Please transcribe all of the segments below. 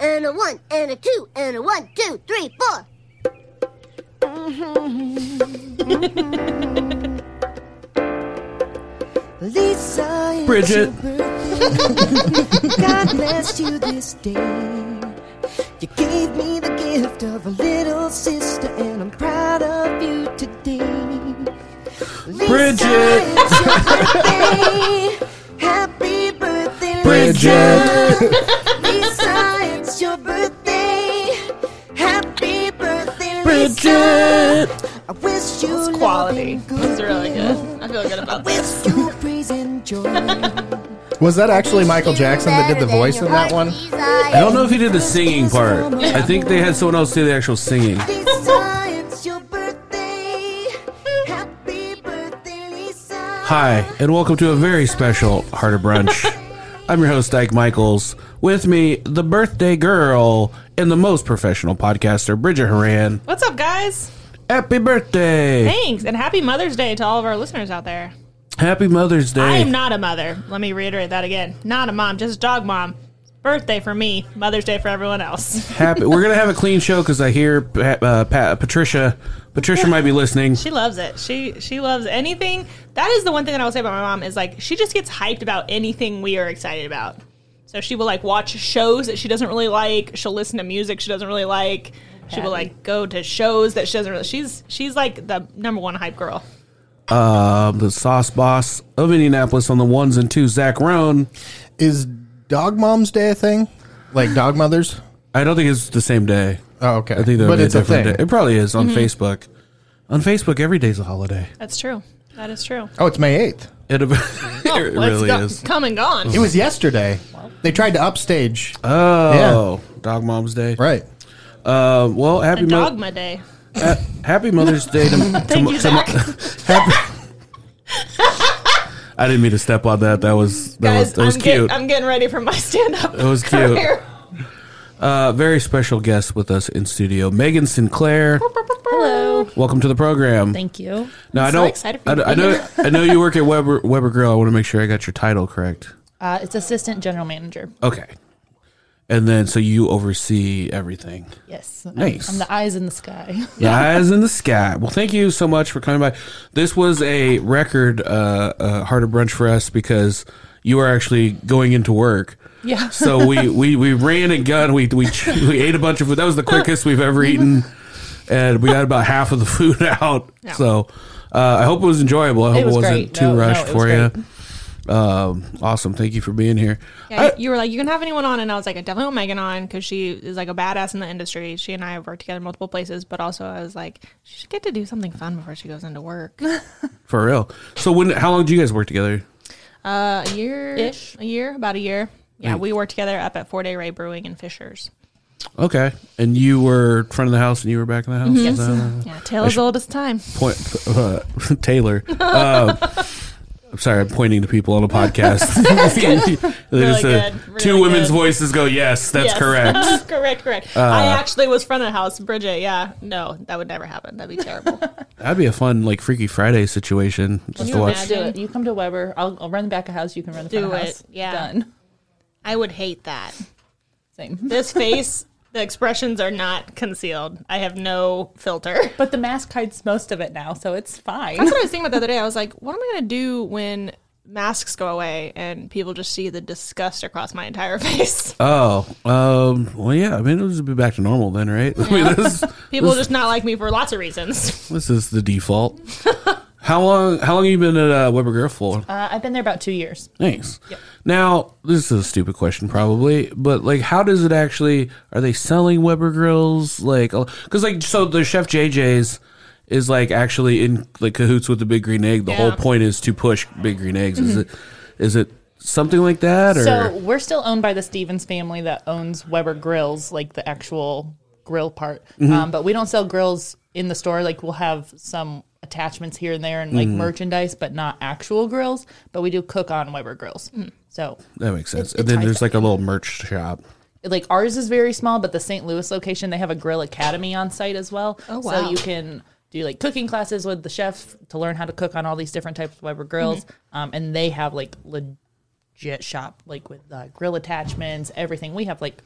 and a one, and a two, and a one, two, three, four. Mm-hmm. Lisa, it's Bridget. God bless you this day. You gave me the gift of a little sister, and I'm proud of you today. Lisa, Bridget. it's your birthday. Happy birthday, Bridget. birthday, Bridget. Lisa. I wish you It's quality. love It's really good. I feel good about this. Wish you praise and joy. Was that actually Michael Jackson that did the voice in that one? I don't know if he did the singing part. I think they had someone else do the actual singing. Lisa, it's your birthday. Happy birthday, Lisa. Hi, and welcome to a very special Heart of Brunch. I'm your host, Ike Michaels. With me, the birthday girl and the most professional podcaster, Bridget Haran. What's up, guys? Happy birthday! Thanks, and happy Mother's Day to all of our listeners out there. Happy Mother's Day. I am not a mother. Let me reiterate that again. Not a mom, just a dog mom. Birthday for me, Mother's Day for everyone else. Happy. We're gonna have a clean show because I hear uh, Pat, Patricia. Patricia might be listening. She loves it. She she loves anything. That is the one thing that I will say about my mom is like she just gets hyped about anything we are excited about. So she will like watch shows that she doesn't really like. She'll listen to music she doesn't really like. She will like go to shows that she doesn't really. She's she's like the number one hype girl. Um, the sauce boss of Indianapolis on the ones and twos, Zach Roan. Is Dog Mom's Day a thing? Like dog mothers? I don't think it's the same day. Oh, okay. I think that but would be it's a a different thing. day. It probably is on Facebook. On Facebook, every day's a holiday. That's true. That is true. Oh, it's May 8th. It, it Let's really go. is. Come and gone. It was yesterday. They tried to upstage. Oh, Dog Mom's Day. right. Uh, well, happy A Mo- dogma day. ha- Happy Mother's Day to, to, Thank you, to- Zach. happy. I didn't mean to step on that. That was that was that was I'm, cute. Get, I'm getting ready for my stand up. It was cute. Uh, very special guest with us in studio, Megan Sinclair. Hello. Welcome to the program. Thank you. Now I so don't. excited for I, you to I be know. I know you work at Weber Weber Grill. I want to make sure I got your title correct. Uh, it's assistant general manager. Okay. And then, so you oversee everything. Yes. Nice. I'm, the eyes in the sky. The eyes in the sky. Well, thank you so much for coming by. This was a record uh, uh, heart of brunch for us because you were actually going into work. Yeah. So we, we, we ran and gun. We, we we ate a bunch of food. That was the quickest we've ever eaten, and we got about half of the food out. Yeah. So uh, I hope it was enjoyable. I hope it, was wasn't great. too No, no, rushed was for you. great. Um, awesome. Thank you for being here. Yeah, you were like, you can have anyone on, and I was like, I definitely want Megan on because she is like a badass in the industry. She and I have worked together multiple places, but also I was like, she should get to do something fun before she goes into work. For real. So when? How long did you guys work together? Uh, a year Ish. a year, about a year. Yeah, Nice. we worked together up at Four Day Ray Brewing in Fishers. Okay. And you were front of the house, and you were back in the house. Is that- Yeah, tale as old as time. point uh, Taylor. Uh, I'm sorry, I'm pointing to people on a podcast. They Really just, uh, good, two really women's good. voices go, "Yes, that's Yes. correct." correct, correct. Uh, I actually was front of the house, Bridget. Yeah, no, that would never happen. That'd be terrible. That'd be a fun, like Freaky Friday situation. Just you to watch. imagine? Do it. You come to Weber. I'll, I'll run the back of house. You can run the front Do of it. house. Yeah. Done. I would hate that. Same. This face, the expressions are not concealed. I have no filter. But the mask hides most of it now, so it's fine. That's what I was thinking about the other day. I was like, what am I going to do when masks go away and people just see the disgust across my entire face? Oh, um, well, yeah. I mean, it'll just be back to normal then, right? I mean, this, People just not like me for lots of reasons. this is the default. How long? How long have you been at uh, Weber Grill for? Uh, I've been there about two years. Thanks. Now, this is a stupid question, probably, but like, how does it actually? Are they selling Weber grills? Like, because like, so the chef JJ's is like actually in like cahoots with the Big Green Egg. The whole point is to push Big Green Eggs. Is it? Is it something like that, or So we're still owned by the Stevens family that owns Weber Grills, like the actual grill part. Mm-hmm. Um, but we don't sell grills in the store. Like we'll have some attachments here and there and like Mm-hmm. merchandise, but not actual grills. But we do cook on Weber grills. So that makes sense? It- and then ties there's back like a little merch shop. like ours is very small, but the St. Louis location they have a grill academy on site as well. Oh, wow. So you can do like cooking classes with the chef to learn how to cook on all these different types of Weber grills. Mm-hmm. Um, and they have like legit shop like with uh, grill attachments, everything. We have like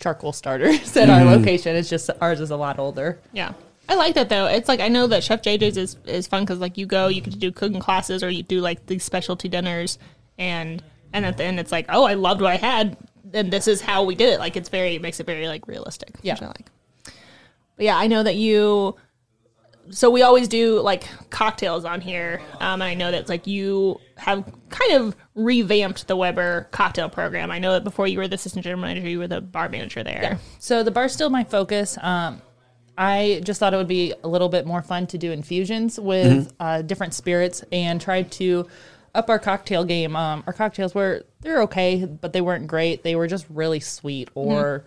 charcoal starters at our location. It's just ours is a lot older. Yeah. I like that though. It's like I know that Chef JJ's is, is fun because like you go, you get to do cooking classes or you do like these specialty dinners, and and at the end it's like, oh, I loved what I had, and this is how we did it. Like it's very it makes it very like realistic. Yeah. which I like. But yeah, I know that you. So we always do like cocktails on here, um, and I know that like you have kind of revamped the Weber cocktail program. I know that before you were the assistant general manager, you were the bar manager there. So the bar's still my focus. Um, I just thought it would be a little bit more fun to do infusions with uh, different spirits and try to up our cocktail game. Um, our cocktails were they're okay, but they weren't great. They were just really sweet or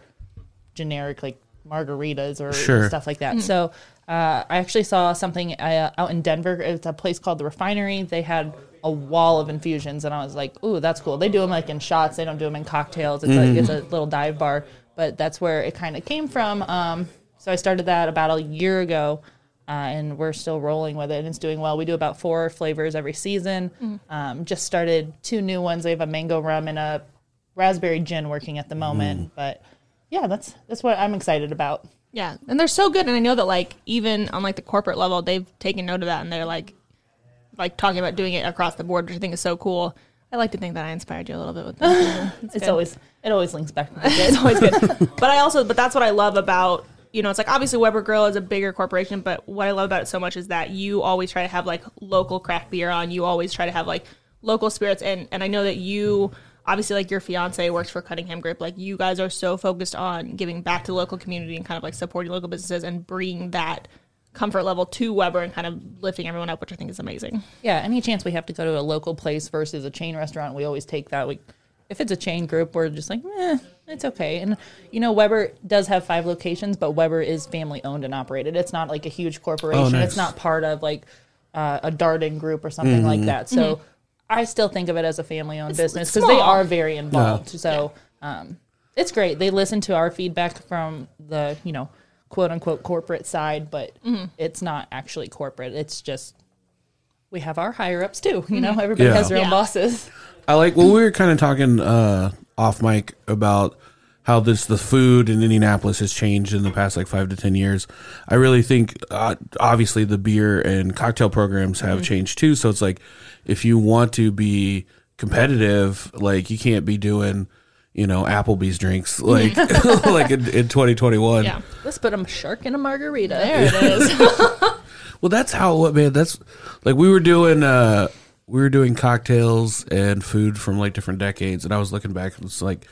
generic like margaritas or Sure. stuff like that. So uh, I actually saw something uh, out in Denver. It's a place called the Refinery. They had a wall of infusions, and I was like, "Ooh, that's cool." They do them like in shots. They don't do them in cocktails. It's like it's a little dive bar, but that's where it kind of came from. Um, so I started that about a year ago. Uh, and we're still rolling with it, and it's doing well. We do about four flavors every season. Um, just started two new ones. We have a mango rum and a raspberry gin working at the moment. But yeah, that's that's what I'm excited about. Yeah, and they're so good, and I know that like even on like the corporate level, they've taken note of that, and they're like, like talking about doing it across the board, which I think is so cool. I like to think that I inspired you a little bit with that. It's good. always it always links back to the it's always good. But I also, but that's what I love about you know, it's like obviously Weber Grill is a bigger corporation, but what I love about it so much is that you always try to have like local craft beer on. You always try to have like local spirits, and and I know that you obviously like your fiance works for Cunningham Group. Like you guys are so focused on giving back to the local community and kind of like supporting local businesses and bringing that comfort level to Weber and kind of lifting everyone up, which I think is amazing. Yeah, any chance we have to go to a local place versus a chain restaurant, we always take that. We, if it's a chain group, we're just like, eh, it's okay. And you know, Weber does have five locations, but Weber is family owned and operated. It's not like a huge corporation. Oh, nice. It's not part of like uh, a Darden group or something like that. So I still think of it as a family owned business because they are very involved. So um, it's great. They listen to our feedback from the you know quote unquote corporate side, but it's not actually corporate. It's just we have our higher ups too. You know, everybody Yeah. has their own Yeah. bosses. I like well, we were kind of talking uh, off mic about how this the food in Indianapolis has changed in the past like five to ten years. I really think uh, obviously the beer and cocktail programs have changed too. So it's like if you want to be competitive, like you can't be doing you know Applebee's drinks like like in, in 2021. Yeah. Let's put a shark in a margarita. There it is. Well, that's how what man. That's like we were doing. uh We were doing cocktails and food from like different decades, and I was looking back. It's like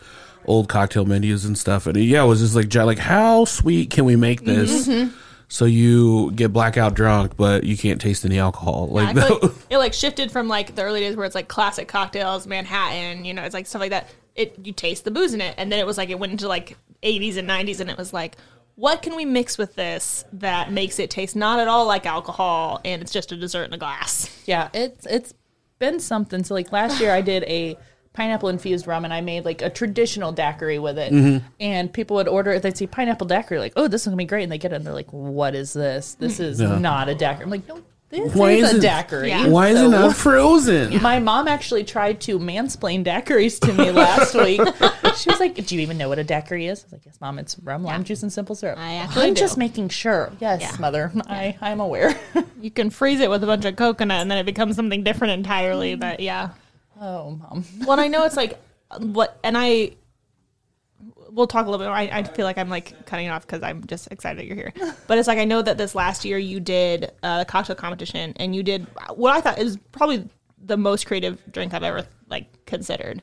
old cocktail menus and stuff, and yeah, it was just like like how sweet can we make mm-hmm. this so you get blackout drunk, but you can't taste any alcohol. I Like, feel that- like it like shifted from like the early days where it's like classic cocktails, Manhattan, you know, it's like stuff like that. It you taste the booze in it, and then it was like it went into like 80s and 90s, and it was like, what can we mix with this that makes it taste not at all like alcohol, and it's just a dessert in a glass? Yeah, it's it's been something. So like last year, I did a pineapple infused rum, and I made like a traditional daiquiri with it. Mm-hmm. And people would order it. They'd see pineapple daiquiri, like, oh, this is gonna be great, and they get it, and they're like, what is this? This is Yeah. not a daiquiri. I'm like, no, this Why is a isn't- daiquiri. Yeah. why is it So- not frozen? My mom actually tried to mansplain daiquiris to me last week. She was like, "Do you even know what a daiquiri is?" I was like, "Yes, mom. It's rum, lime juice, and simple syrup." I actually I'm do. just making sure. Yes, Yeah. mother. I I'm aware. You can freeze it with a bunch of coconut, and then it becomes something different entirely. Mm. But yeah, oh, mom. well, I know it's like what, and I. We'll talk a little bit. more. I, I feel like I'm like cutting it off because I'm just excited that you're here. But it's like I know that this last year you did uh, the cocktail competition and you did what I thought is probably the most creative drink I've ever like considered.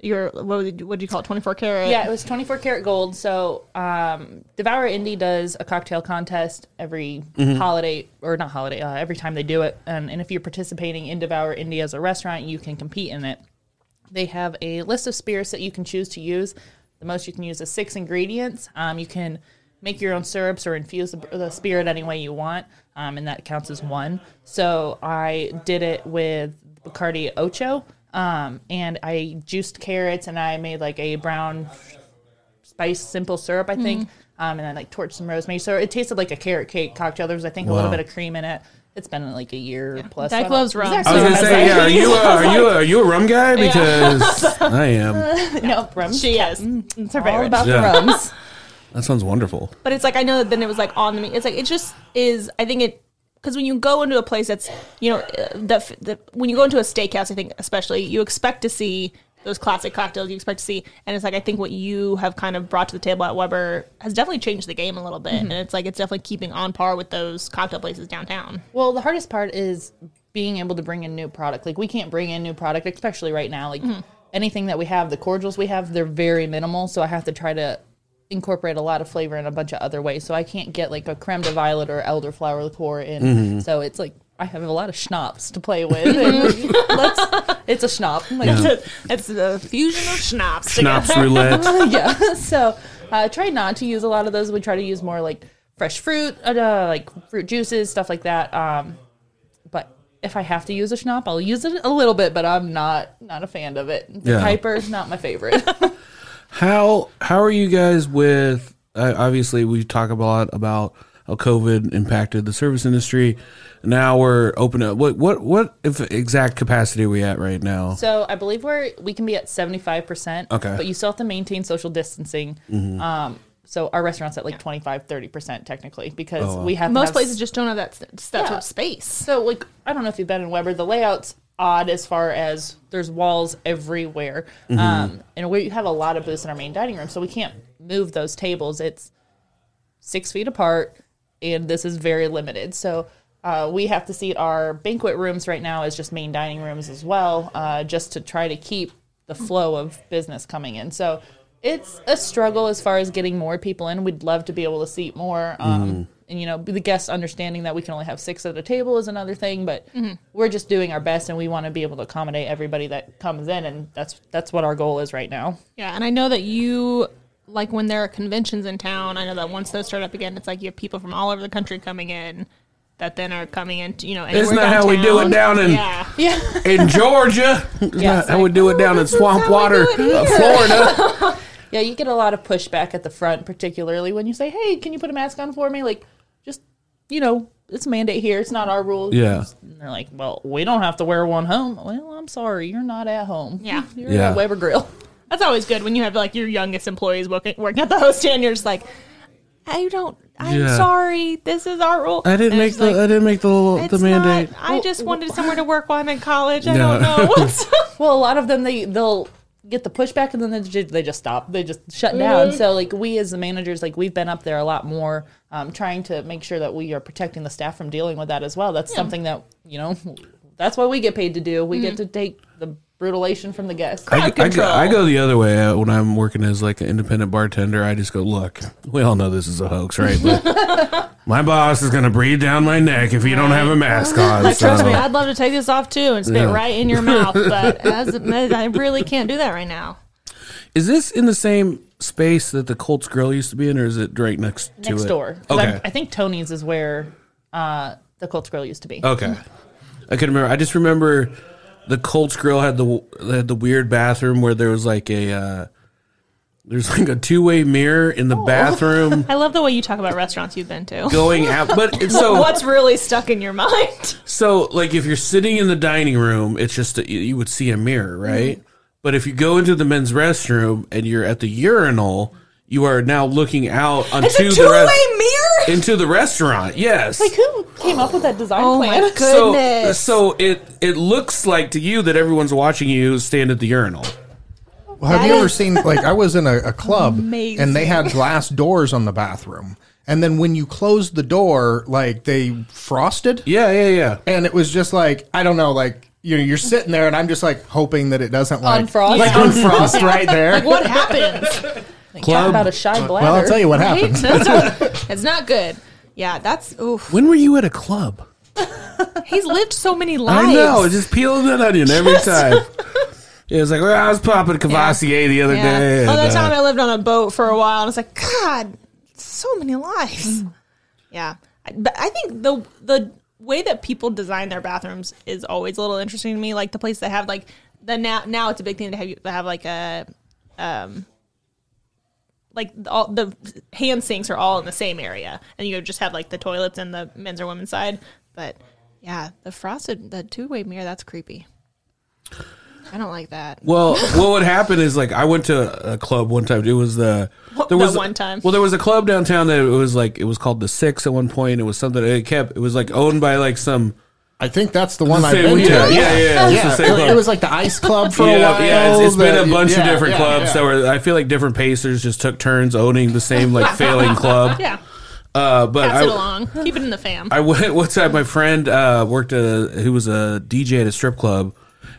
Your what would you, what do you call it? 24 karat. Yeah, it was 24 karat gold. So, um, Devour Indy does a cocktail contest every holiday, or not holiday, uh, every time they do it. And, and if you're participating in Devour Indy as a restaurant, you can compete in it. They have a list of spirits that you can choose to use. The most you can use is six ingredients. Um, you can make your own syrups or infuse the, the spirit any way you want, um, and that counts as one. So I did it with Bacardi Ocho, um, and I juiced carrots and I made like a brown spice simple syrup, I think. Um, and then like torched some rosemary. So it tasted like a carrot cake cocktail. There was, I think, a little bit of cream in it. It's been like a year plus. Dyke I don't- rum. It's I was gonna say, yeah, are you uh, are you are you a rum guy? Because I am. no rum. She is. It's her all favorite. about Yeah. the rums. That sounds wonderful. But it's like I know that then it was like on the. It's like it just is. I think it because when you go into a place that's you know uh, the, the when you go into a steakhouse, I think especially you expect to see those classic cocktails you expect to see, and it's like I think what you have kind of brought to the table at Weber has definitely changed the game a little bit, mm-hmm. and it's like it's definitely keeping on par with those cocktail places downtown. Well, the hardest part is being able to bring in new product. Like we can't bring in new product, especially right now. Like mm-hmm. anything that we have, the cordials we have, they're very minimal. So I have to try to incorporate a lot of flavor in a bunch of other ways. So I can't get like a creme de violet or elderflower liqueur in. Mm-hmm. So it's like I have a lot of schnapps to play with. and let's- it's a schnapp. Like, it's a fusion of schnapps. Schnapps together. roulette. yeah. So uh, try not to use a lot of those. We try to use more like fresh fruit, uh, like fruit juices, stuff like that. Um, but if I have to use a schnapp, I'll use it a little bit, but I'm not not a fan of it. The Yeah. Piper is not my favorite. How how are you guys with? Uh, obviously, we talk a lot about how COVID impacted the service industry. Now we're open up. What what what if exact capacity are we at right now? so I believe we're we can be at seventy five percent. Okay. But you still have to maintain social distancing. Mm-hmm. Um, so our restaurants at like 25 30 percent technically because Oh, wow. we have Most have places just don't have that that Yeah. sort of space. So like I don't know if you've been in Weber, the layout's odd as far as there's walls everywhere. Um, and we have a lot of booths in our main dining room, so we can't move those tables. It's six feet apart, and this is very limited. So uh, we have to seat our banquet rooms right now as just main dining rooms as well, uh, just to try to keep the flow of business coming in. So it's a struggle as far as getting more people in. We'd love to be able to seat more. Um, And, you know, the guests understanding that we can only have six at a table is another thing, but we're just doing our best and we want to be able to accommodate everybody that comes in. And that's, that's what our goal is right now. Yeah, and I know that you like when there are conventions in town. I know that once those start up again, it's like you have people from all over the country coming in that then are coming in. To, you know, Isn't that how we do it down in Yeah, Yeah. in Georgia? Isn't Yeah, that how we do it down in Swamp Water, uh, Florida? Yeah, you get a lot of pushback at the front, particularly when you say, "Hey, can you put a mask on for me?" Like, just you know, it's a mandate here. It's not our rule. Yeah. And they're like, "Well, we don't have to wear one home." Well, I'm sorry, you're not at home. Yeah. you're Yeah. at Weber Grill. That's always good when you have like your youngest employees working working at the host and You're just like, I don't. I'm Yeah. sorry. This is our rule. I didn't And make the like, I didn't make the the mandate. Not, I just wanted somewhere to work while I'm in college. I No. don't know what's. Well, a lot of them they they'll get the pushback and then they just, they just stop. They just shut down. So like we as the managers, like we've been up there a lot more, um, trying to make sure that we are protecting the staff from dealing with that as well. That's something that you know, that's what we get paid to do. We get to take the brutalation from the guests. I, I, go, I go the other way uh, when I'm working as like an independent bartender. I just go, look, we all know this is a hoax, right? But my boss is going to breathe down my neck if you don't have a mask on. Trust so- me, I'd love to take this off too and spit Yeah. right in your mouth, but as I really can't do that right now. Is this in the same space that the Colts Grill used to be in, or is it right next to next it? door. 'Cause I- Okay. I, think Tony's is where uh, the Colts Grill used to be. Okay. I can remember. I just remember the Colts Grill had the had the weird bathroom where there was like a uh, there's like a two way mirror in the bathroom I love the way you talk about restaurants you've been to. going out. But it's so What's really stuck in your mind? so like if you're sitting in the dining room, it's just a, you would see a mirror, right? Mm-hmm. But if you go into the men's restroom and you're at the urinal, you are now looking out onto It's a the two-way res- mirror. Into the restaurant. Yes. Like who came up with that design Oh plan? my so, goodness. so it it looks like to you that everyone's watching you stand at the urinal. Well, have That you ever seen like I was in a, a club amazing. and they had glass doors on the bathroom, and then when you closed the door, like they frosted, Yeah, yeah, yeah. and it was just like I don't know, like you know, you're sitting there, and I'm just like hoping that it doesn't like Unfrost? like Yeah. unfrost right there. like what happens? Like, Club- talk about a shy bladder. Well, I'll tell you what Right? happens. That's what- it's not good. Yeah, that's oof. When were you at a club? He's lived so many lives. I know, just peeling that onion every time. It was like, well, I was popping Courvoisier the other Yeah. day. Other and, uh, time I lived on a boat for a while, and it's like, God, so many lives. Yeah, but I think the the way that people design their bathrooms is always a little interesting to me. Like the place that have like the now now it's a big thing to have you to have like a um like all the hand sinks are all in the same area, and you just have like the toilets and the men's or women's side. But Yeah, the frosted, the two way mirror, that's creepy. I don't like that. Well, what would happen is like I went to a club one time. It was the there the was one time? Well, there was a club downtown that it was like it was called the Six at one point. It was something it kept. It was like owned by like some. I think that's the one I've Same- been to. yeah, yeah, yeah, it's the same it, it was like the Ice Club for a while. yeah, it's, it's been a the- bunch of different yeah, clubs yeah. that were. I feel like different pacers just took turns owning the same like failing club. Yeah, Uh, but pass I, it along. Keep it in the fam. I went one time. My friend uh, worked at a, who was a DJ at a strip club,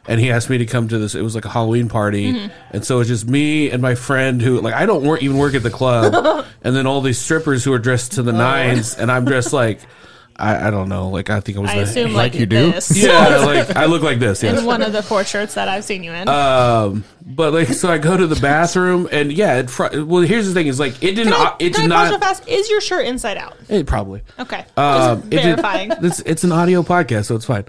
and he asked me to come to this. It was like a Halloween party, Mm-hmm. and so it's just me and my friend who like I don't work even work at the club, and then all these strippers who are dressed to the nines, and I'm dressed like I, I don't know, like I think I was I the- assume Like like, you do? this. yeah, like I look like this. Yes. In one of the four shirts that I've seen you in. Um, but like, so I go to the bathroom, and yeah, it, fr- well, here's the thing: is like it didn't. can I, it's can I not. fast? Is your shirt inside out? It probably. Okay, Um, just it did- verifying. it's it's an audio podcast, so it's fine.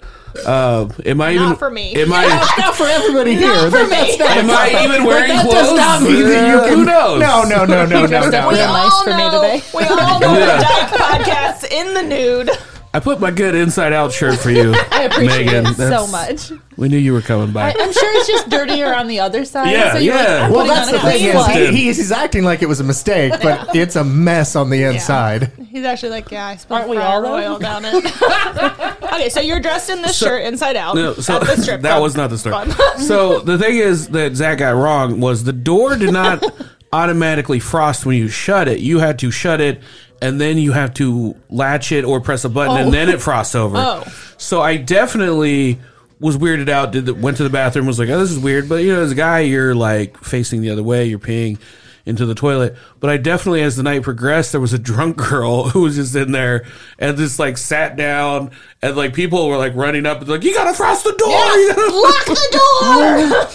Um, am I even Not for me. Am I? Not for everybody here. Not for That- that's me. not- Am I even wearing that clothes? does not mean that you can. Who knows? No, no, no, no, no, dressed up no. real no. nice for me today. We all know Yeah. the Dyke podcast in the nude. I put my good inside out shirt for you. I appreciate Megan. it so much. We knew you were coming I, by. I'm sure it's just dirtier on the other side. Yeah, so you're yeah. Like, I'm Well, putting That's on the a thing clean is, one. He, he's acting like it was a mistake, but it's a mess on the inside. He's actually like, yeah, I spilled Aren't we all, oil down it. okay, so you're dressed in this So- shirt inside out. No, so at the strip that club. was not the story. Fun. so the thing is that Zach got wrong was the door did not automatically frost when you shut it. You had to shut it and then you have to latch it or press a button and oh. then it frosts over. Oh. So I definitely was weirded out. Did the, went to the bathroom was like, oh, this is weird. But you know, as a guy, you're like facing the other way. You're peeing into the toilet. But I definitely, as the night progressed, there was a drunk girl who was just in there and just like sat down and like people were like running up and like, you gotta frost the door. You gotta Lock the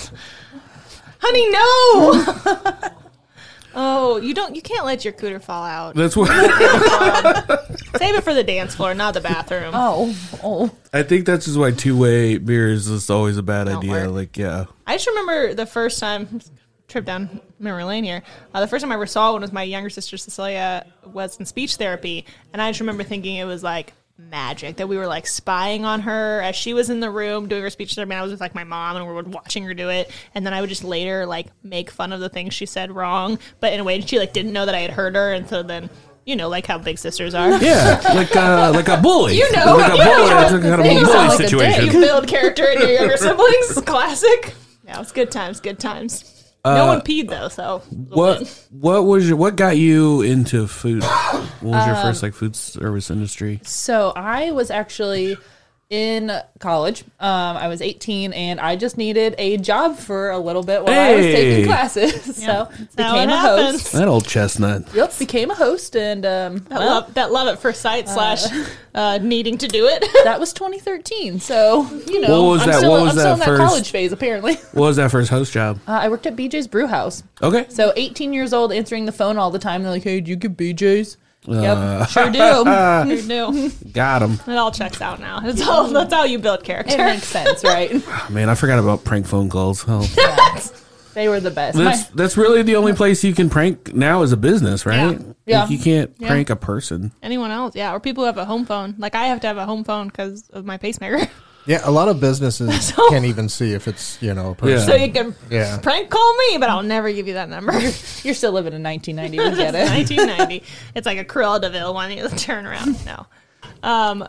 door, honey. No. Oh, you don't. You can't let your cooter fall out. That's what Save it for the dance floor, not the bathroom. Oh, oh. I think that's just why two way beers is always a bad Don't idea. work. Like, yeah. I just remember the first time trip down memory lane here. Uh, the first time I ever saw one was my younger sister Cecilia was in speech therapy, and I just remember thinking it was like magic that we were like spying on her as she was in the room doing her speech therapy. And I was with like my mom, and we were watching her do it, and then I would just later like make fun of the things she said wrong, but in a way she like didn't know that I had heard her, and so then. You know, like how big sisters are. Yeah, like uh, like a bully. You know, like a you bully. know. It's a kind of a You bully sound like a situation. You build character in your younger siblings. Classic. Yeah, it's good times. Good times. no one peed though, so it was. What what was your what got you into food? What was your first like food service industry? So I was actually in college. Um, I was 18 and I just needed a job for a little bit while I was taking classes. so how became a happens. host. That old chestnut. Yep, became a host and um, That, well, love, that love at first sight slash uh, needing to do it. that was 2013. So you know, What was I'm that- still, what was I'm still that in that first- college phase apparently. What was that first host job? Uh, I worked at BJ's Brew House. Okay. So 18 years old, answering the phone all the time. They're like, "Hey, do you get BJ's?" Uh, yep, sure do. Who knew? Got him. It all checks out now. It's all, that's how you build character. it character. makes sense, right? Man, I forgot about prank phone calls. Oh. they were the best. That's My- that's really the only place you can prank now as a business, right? Yeah. Like, you can't Yeah. prank a person. Anyone else? Yeah, or people who have a home phone. Like I have to have a home phone because of my pacemaker. Yeah, a lot of businesses So- can't even see if it's you know a person. so you can Yeah. prank call me, but I'll never give you that number. You're still living in 1990. We get it. 1990. It's like a Cruella de Vil wanting You turn around. No. Um,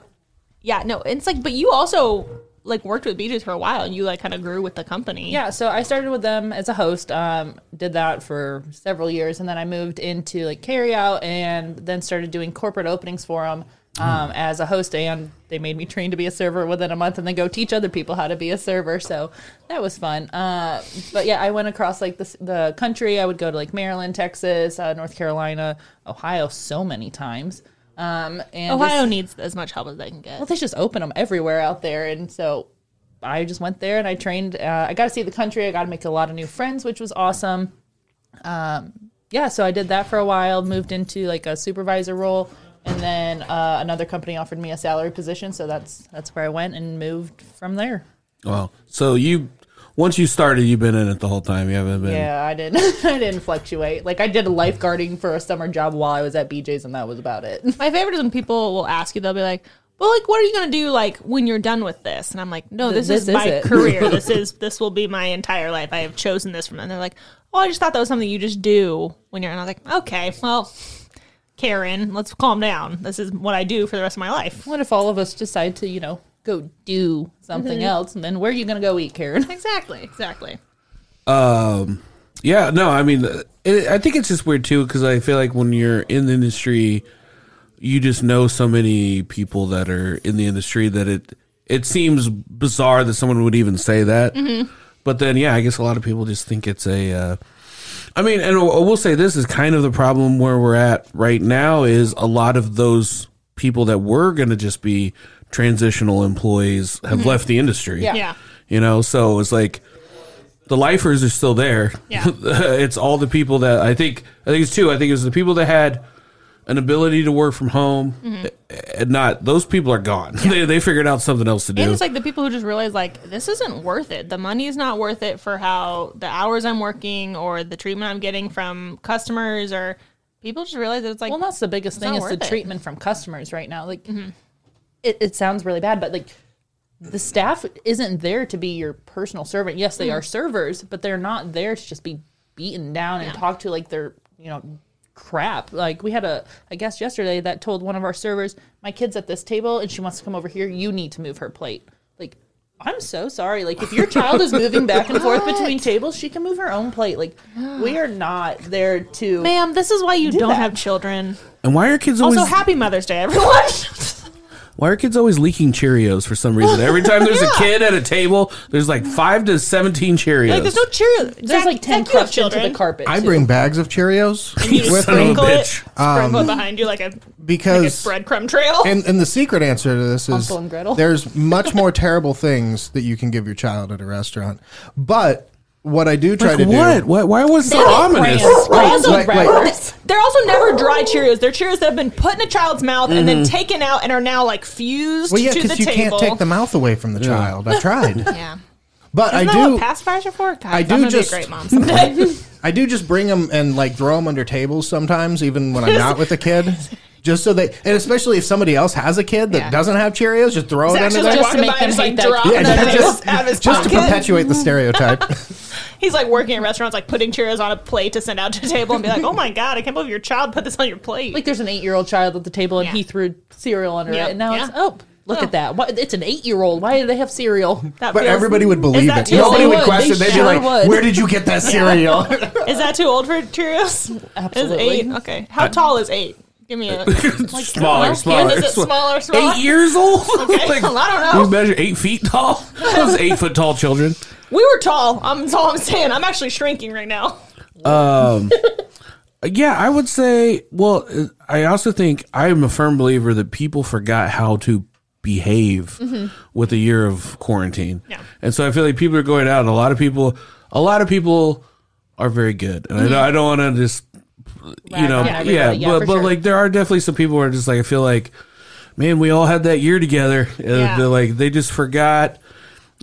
yeah, no. It's like, but you also like worked with BJ's for a while, and you like kind of grew with the company. Yeah, so I started with them as a host. Um, did that for several years, and then I moved into like carry out, and then started doing corporate openings for them um, as a host. And they made me train to be a server within a month, and then go teach other people how to be a server. So that was fun. Uh, but yeah, I went across like the the country. I would go to like Maryland, Texas, uh, North Carolina, Ohio, so many times. Um, and Ohio just- needs as much help as they can get. well, they just open them everywhere out there, and so I just went there and I trained. Uh, I got to see the country. I got to make a lot of new friends, which was awesome. Um, yeah, so I did that for a while. Moved into like a supervisor role, and then uh, another company offered me a salary position. So that's that's where I went and moved from there. Well, so you once you started, you've been in it the whole time. You haven't been. Yeah, I didn't. I didn't fluctuate. Like I did lifeguarding for a summer job while I was at BJ's, and that was about it. My favorite is when people will ask you, they'll be like, "Well, like, what are you gonna do like when you're done with this? And I'm like, no, this, This is is my it. career. this is this will be my entire life. I have chosen this from them. They're like, oh, I just thought that was something you just do when you're. And I was like, okay, well, Karen, let's calm down. This is what I do for the rest of my life. What if all of us decide to, you know, go do something else, and then where are you going to go eat, Karen? Exactly, exactly. Um, yeah, no, I mean, it, I think it's just weird too because I feel like when you're in the industry, you just know so many people that are in the industry that it it seems bizarre that someone would even say that. But then, yeah, I guess a lot of people just think it's a. Uh, I mean, and I will say this is kind of the problem where we're at right now is a lot of those people that were going to just be transitional employees have mm-hmm. left the industry. Yeah. Yeah. You know, so it's like the lifers are still there. Yeah. it's all the people that I think I think it's two. I think it's the people that had an ability to work from home Mm-hmm. and not those people are gone. they they figured out something else to do. And it's like the people who just realize like this isn't worth it. The money is not worth it for how the hours I'm working or the treatment I'm getting from customers or people just realize that it's like Well, that's the biggest thing not is the it. treatment from customers right now. Like, it, it sounds really bad, but like, the staff isn't there to be your personal servant. Yes, they are servers, but they're not there to just be beaten down and talked to like they're you know crap. Like we had a a guest yesterday that told one of our servers, "My kid's at this table and she wants to come over here. You need to move her plate." Like. I'm so sorry. Like, if your child is moving back and forth between tables, she can move her own plate. Like, we are not there to. Ma'am, this is why you don't that. have children. and why are kids always Also, happy Mother's Day, everyone. why are kids always leaking Cheerios for some reason? Every time there's a kid at a table, there's like five to seventeen Cheerios. like, there's no Cheerios. There's like 10 crushed into the carpet. I too. bring bags of Cheerios You just with son of a me sprinkle it, bitch. sprinkle um, it behind you like a because like a because breadcrumb trail. and, and the secret answer to this is Hansel and Gretel. there's much more terrible things that you can give your child at a restaurant. But what I do try Like to what? do What? why was it so They're ominous? brands. Brands Also, with like- like- They're also never dry Cheerios. They're Cheerios that have been put in a child's mouth and then Mm-hmm. taken out and are now like fused well, yeah, to the because you table. can't take the mouth away from the child. I've tried, Yeah. but Isn't I that do. what pacifiers are for? God, I I'm do just- be a great mom someday. I do just bring them and like throw them under tables sometimes, even when I'm not with a kid. Just so they, and especially if somebody else has a kid that Yeah. doesn't have Cheerios, just throw it Zach's under just there. Just to walking make by them and just like hate that dropping kid. the Yeah, Cheerios just- out of his just to pocket. perpetuate the stereotype. He's like working at restaurants, like putting Cheerios on a plate to send out to a table and be like, "Oh my god, I can't believe your child put this on your plate." Like there's an eight year old child at the table and Yeah. he threw cereal under Yep. it, and now Yeah. it's oh look Oh. at that. What, it's an eight year old. Why do they have cereal? That But feels- everybody would believe that it. too Nobody old? would question. They They'd be sure like, would. "Where did you get that cereal?" Is that too old for Cheerios? Absolutely. Is eight? Okay. How tall is eight? Give me a like Smaller, smaller. Is it smaller? Smaller? Eight years old? Okay. like, Well, I don't know. You measure eight feet tall? Those eight foot tall children. We were tall. I'm that's all I'm saying. I'm actually shrinking right now. Um, yeah, I would say. Well, I also think I am a firm believer that people forgot how to behave with a year of quarantine. Yeah. and so I feel like people are going out. And a lot of people, a lot of people are very good, and I don't, I don't want to just, you know, on yeah. Yeah, but but sure. like there are definitely some people who are just like I feel like, man, we all had that year together. Yeah. they're like they just forgot.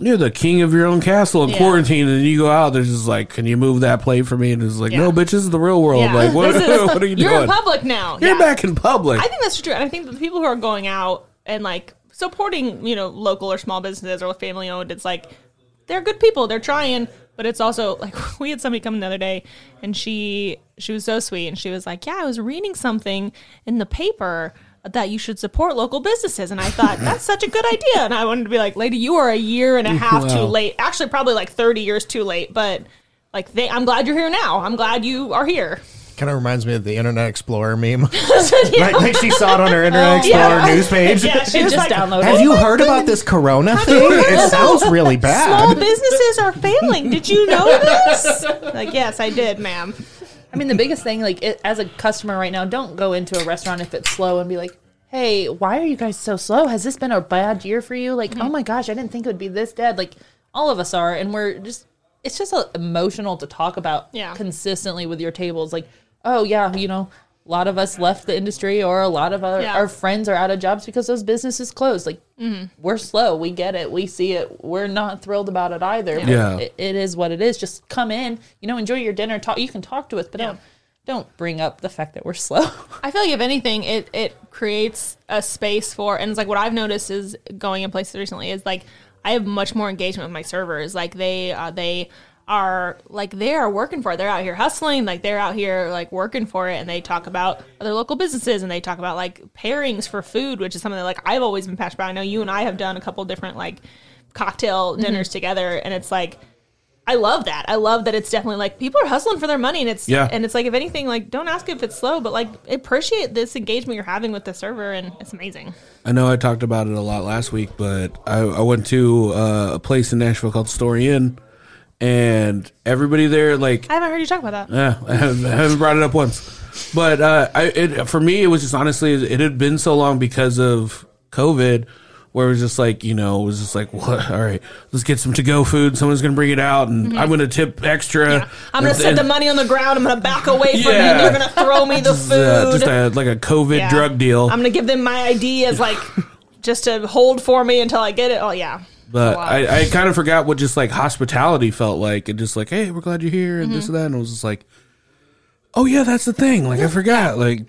You're the king of your own castle in Yeah. quarantine, and you go out. They're just like, "Can you move that plate for me?" And it's like, Yeah. "No, bitch, this is the real world." Yeah. Like, what, what are you You're doing? in public now. You're Yeah. back in public. I think that's true. And I think the people who are going out and like supporting, you know, local or small businesses or family owned, it's like they're good people. They're trying, but it's also like we had somebody come the other day and she she was so sweet and she was like, "Yeah, I was reading something in the paper that you should support local businesses." And I thought, "That's such a good idea." And I wanted to be like, "Lady, you are a year and a half too late. Actually, probably like 30 years too late, but like they, I'm glad you're here now. I'm glad you are here." kind of reminds me of the Internet Explorer meme. Yeah. like, like she saw it on her Internet oh, Explorer Yeah. news page. Yeah, she just like, downloaded Have you heard about this Corona thing? It sounds really bad. Small businesses are failing. Did you know this? Like, yes, I did, ma'am. I mean, the biggest thing, like it, as a customer right now, don't go into a restaurant if it's slow and be like, "Hey, why are you guys so slow? Has this been a bad year for you?" Like, "Oh my gosh, I didn't think it would be this dead." Like, all of us are, and we're just. It's just uh, emotional to talk about Yeah. consistently with your tables. Like, oh yeah, you know, a lot of us left the industry, or a lot of our, Yeah. our friends are out of jobs because those businesses closed. Like, we're slow. We get it. We see it. We're not thrilled about it either. but Yeah. it- it is what it is. Just come in, you know, enjoy your dinner. Talk. You can talk to us, but don't don't bring up the fact that we're slow. I feel like if anything, it it creates a space for, and it's like what I've noticed is going in places recently is like I have much more engagement with my servers. Like they uh, they are like they are working for it. They're out here hustling. Like they're out here like working for it, and they talk about other local businesses and they talk about like pairings for food, which is something that like I've always been passionate about. I know you and I have done a couple different like cocktail dinners together, and it's like. I love that. I love that it's definitely like people are hustling for their money, and it's Yeah. and it's like if anything, like don't ask if it's slow, but like appreciate this engagement you're having with the server, and it's amazing. I know I talked about it a lot last week, but I, I went to uh, a place in Nashville called Story Inn, and everybody there, like, I haven't heard you talk about that. yeah, I haven't, I haven't brought it up once. But uh, I, it, for me, it was just honestly, it had been so long because of COVID, where it was just like, you know, it was just like, what? All right, let's get some to go food. Someone's going to bring it out, and I'm going to tip extra. Mm-hmm. Yeah. I'm gonna And- set the money on the ground. I'm gonna back away from you. Yeah. and You're gonna throw me the uh, food. just a, like a COVID Yeah. drug deal. I'm gonna give them my ID as like just to hold for me until I get it. Oh yeah. But Wow. I, I kind of forgot what just like hospitality felt like, and just like, hey, we're glad you're here, and this Mm-hmm. and that, and it was just like, oh yeah, that's the thing. Like I forgot. Like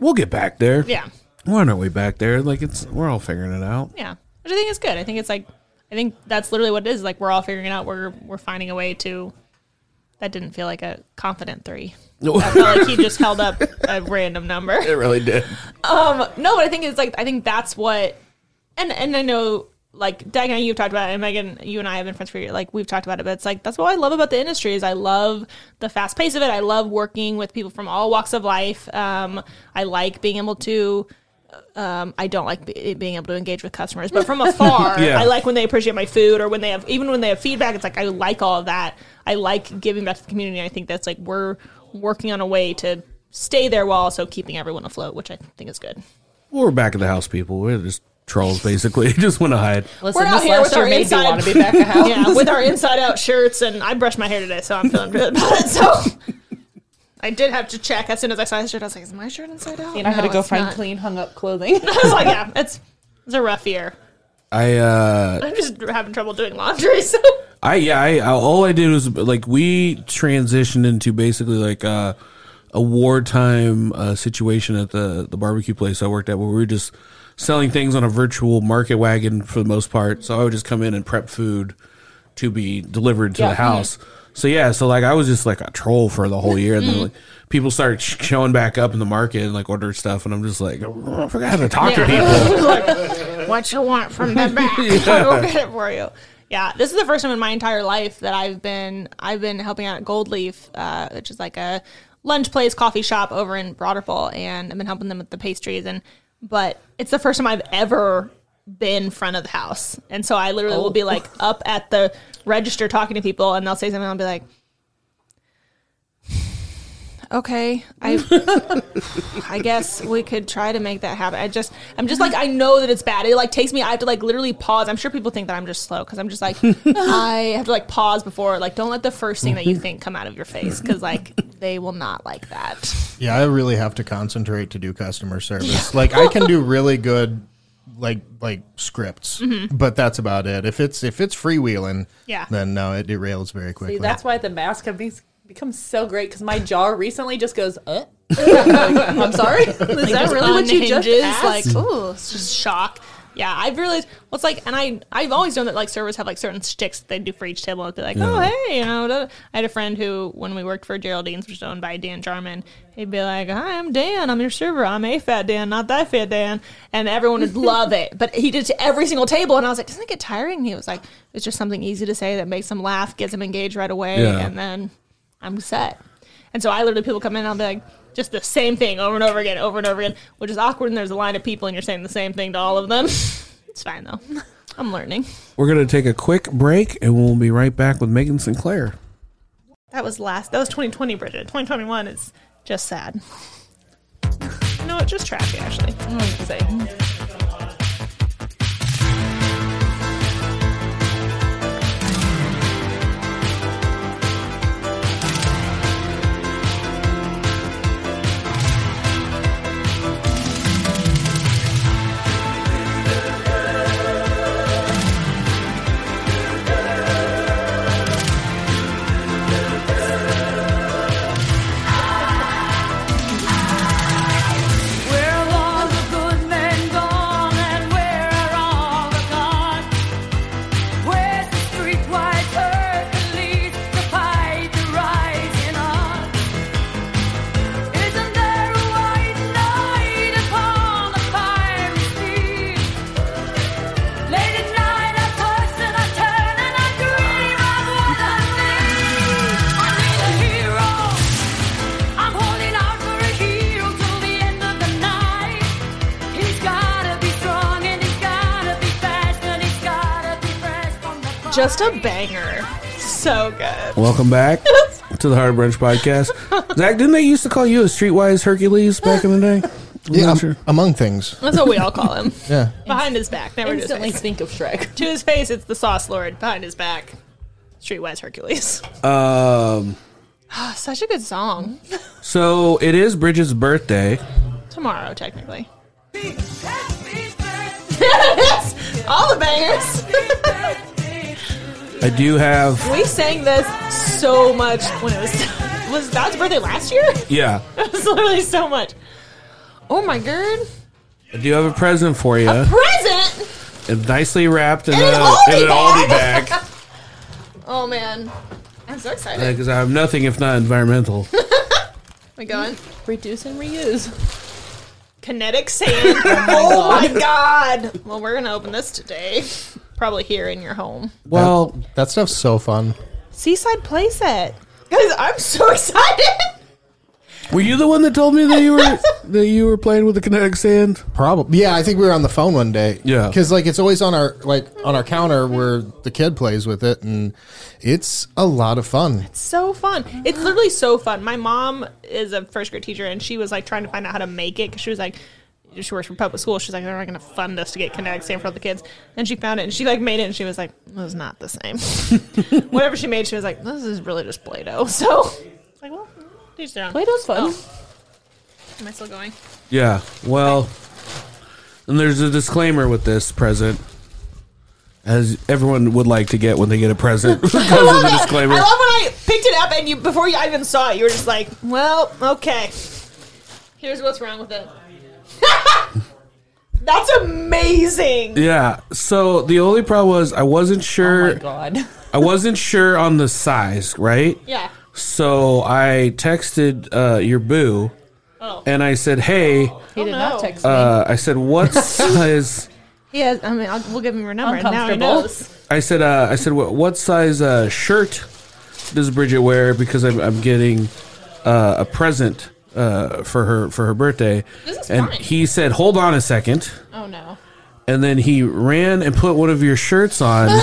we'll get back there. Yeah. we're on our way back there. Like it's we're all figuring it out. Yeah. Which I think is good. I think it's like I think that's literally what it is. Like we're all figuring it out. We're we're finding a way to. That didn't feel like a confident three. I felt like he just held up a random number. it really did. Um, no, but I think it's like I think that's what, and and I know like Dagon, you've talked about it, and Megan, you and I have been friends for years. Like we've talked about it, but it's like that's what I love about the industry is I love the fast pace of it. I love working with people from all walks of life. Um, I like being able to. Um, I don't like be, being able to engage with customers, but from afar, Yeah. I like when they appreciate my food or when they have even when they have feedback. It's like I like all of that. I like giving back to the community. I think that's like we're working on a way to stay there while also keeping everyone afloat, which I think is good. We're back at the house, people. We're just trolls, basically. just want to hide. Listen, We're out this here last with year our made me inside- want to be back at house. yeah, with our inside out shirts, and I brushed my hair today, so I'm feeling good about it. So I did have to check as soon as I saw his shirt. I was like, "Is my shirt inside out?" And I had No, to go it's find not. clean, hung up clothing. I was like, "Yeah, it's it's a rough year. I uh I'm just having trouble doing laundry." So I yeah, I, I all I did was like we transitioned into basically like uh, a wartime uh, situation at the the barbecue place I worked at, where we were just selling things on a virtual market wagon for the most part. So I would just come in and prep food to be delivered to Yeah. the house. So yeah, so like I was just like a troll for the whole year, and then like people started showing back up in the market and like order stuff, and I'm just like, oh, I forgot how to talk to people. what you want from the back? I'll go get it for you. Yeah, this is the first time in my entire life that I've been I've been helping out at Gold Leaf, uh, which is like a lunch place coffee shop over in Broad Ripple, and I've been helping them with the pastries. And but it's the first time I've ever been front of the house, and so I literally will oh. be like up at the register talking to people, and they'll say something, and I'll be like. Okay, I I guess we could try to make that happen. I just, I'm just like, I know that it's bad. It like takes me. I have to like literally pause. I'm sure people think that I'm just slow because I'm just like, I have to like pause before. Like, don't let the first thing that you mm-hmm. think come out of your face because like they will not like that. Yeah, I really have to concentrate to do customer service. Like I can do really good like like scripts, mm-hmm. but that's about it. If it's if it's freewheeling, Yeah. then no, it derails very quickly. See, that's why the mask have be- become so great because my jaw recently just goes, uh. I'm sorry. Is that really what you just asked? Like, ooh, it's just shock. Yeah, I've realized. Well, it's like, and I, I've always known that like servers have like certain sticks that they do for each table. And be like, oh hey, you know. da- I had a friend who, when we worked for Geraldine's, which was owned by Dan Jarman, he'd be like, hi, I'm Dan. I'm your server. I'm a fat Dan, not that fat Dan, and everyone would love it. But he did to every single table, and I was like, doesn't it get tiring? And he was like, it's just something easy to say that makes them laugh, gets them engaged right away, Yeah. and then I'm set. And so I literally people come in and I'll be like just the same thing over and over again, over and over again, which is awkward. And there's a line of people and you're saying the same thing to all of them. it's fine though. I'm learning. We're gonna take a quick break, and we'll be right back with Megan Sinclair. That was last. That was 2020, Bridget. 2021 is just sad. You know what? Just trashy actually. I'm gonna say. Just a banger. So good. Welcome back to the Hard Brunch Podcast. Zach, didn't they used to call you a streetwise Hercules back in the day? I'm Yeah, not am- sure. among things. That's what we all call him. Yeah. Behind his back, never to his Instantly face. think of Shrek. To his face, it's the Sauce Lord. Behind his back, Streetwise Hercules. Um, Ah, Such a good song. so it is Bridget's birthday. Tomorrow, technically. all the bangers. I do have, we sang this so much when it was was God's birthday last year. yeah, It was literally so much. Oh my god! I do have a present for you. A Present. It's nicely wrapped in, In a, an Aldi in an Aldi bag. Oh man, I'm so excited. Because I have nothing if not environmental. Oh we going? Reduce and reuse. Kinetic sand. oh my god! Well, we're gonna open this today. Probably here in your home. Well, That stuff's so fun. Seaside playset. Guys, I'm so excited. were you the one that told me that you were that you were playing with the kinetic sand? Probably. Yeah, I think we were on the phone one day. Yeah. Because like it's always on our like on our counter where the kid plays with it, and it's a lot of fun. It's so fun. It's literally so fun. My mom is a first grade teacher, and she was like trying to find out how to make it because she was like, she works for public school. She's like, they're not going to fund us to get kinetic sand for all the kids. And she found it, and she like made it, and she was like, it was not the same. Whatever she made, she was like, this is really just Play-Doh. So, like, well, teach their own. Play-Doh's fun. Oh. Am I still going? Yeah. Well, and there's a disclaimer with this present, as everyone would like to get when they get a present because of the disclaimer. I love when I picked it up, and you before you even saw it, you were just like, well, okay. Here's what's wrong with it. That's amazing. Yeah. So the only problem was I wasn't sure. Oh sure. my god. I wasn't sure on the size, right? Yeah. So I texted uh, your boo, Oh. and I said, "Hey, He did no. not text me. uh, I said what size?" He has. I mean, I'll, we'll give him your number. and Now he Uncomfortable. knows. I said, uh, "I said what, what size uh, shirt does Bridget wear?" Because I'm, I'm getting uh, a present uh, for her for her birthday, This is and fine. he said, "Hold on a second. Oh no. and then he ran and put one of your shirts on.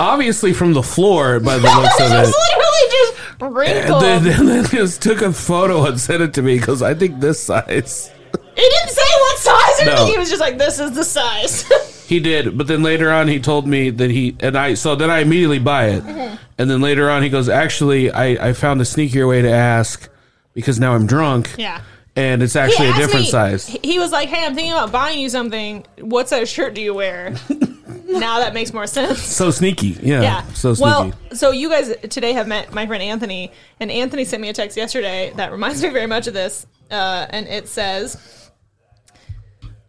obviously from the floor by the looks of It literally just And wrinkled. then, and then just took a photo and sent it to me because I think this size. he didn't say what size or No. anything. He was just like, "This is the size." He did, but then later on he told me that he and I. So then I immediately buy it, and then later on he goes, "Actually, I I found a sneakier way to ask because now I'm drunk, yeah. and it's actually a different me- size." he- was like, "Hey, I'm thinking about buying you something. What size shirt do you wear?" now that makes more sense. So sneaky, yeah, Yeah. so sneaky. Well, so you guys today have met my friend Anthony, and Anthony sent me a text yesterday that reminds me very much of this. Uh, and it says,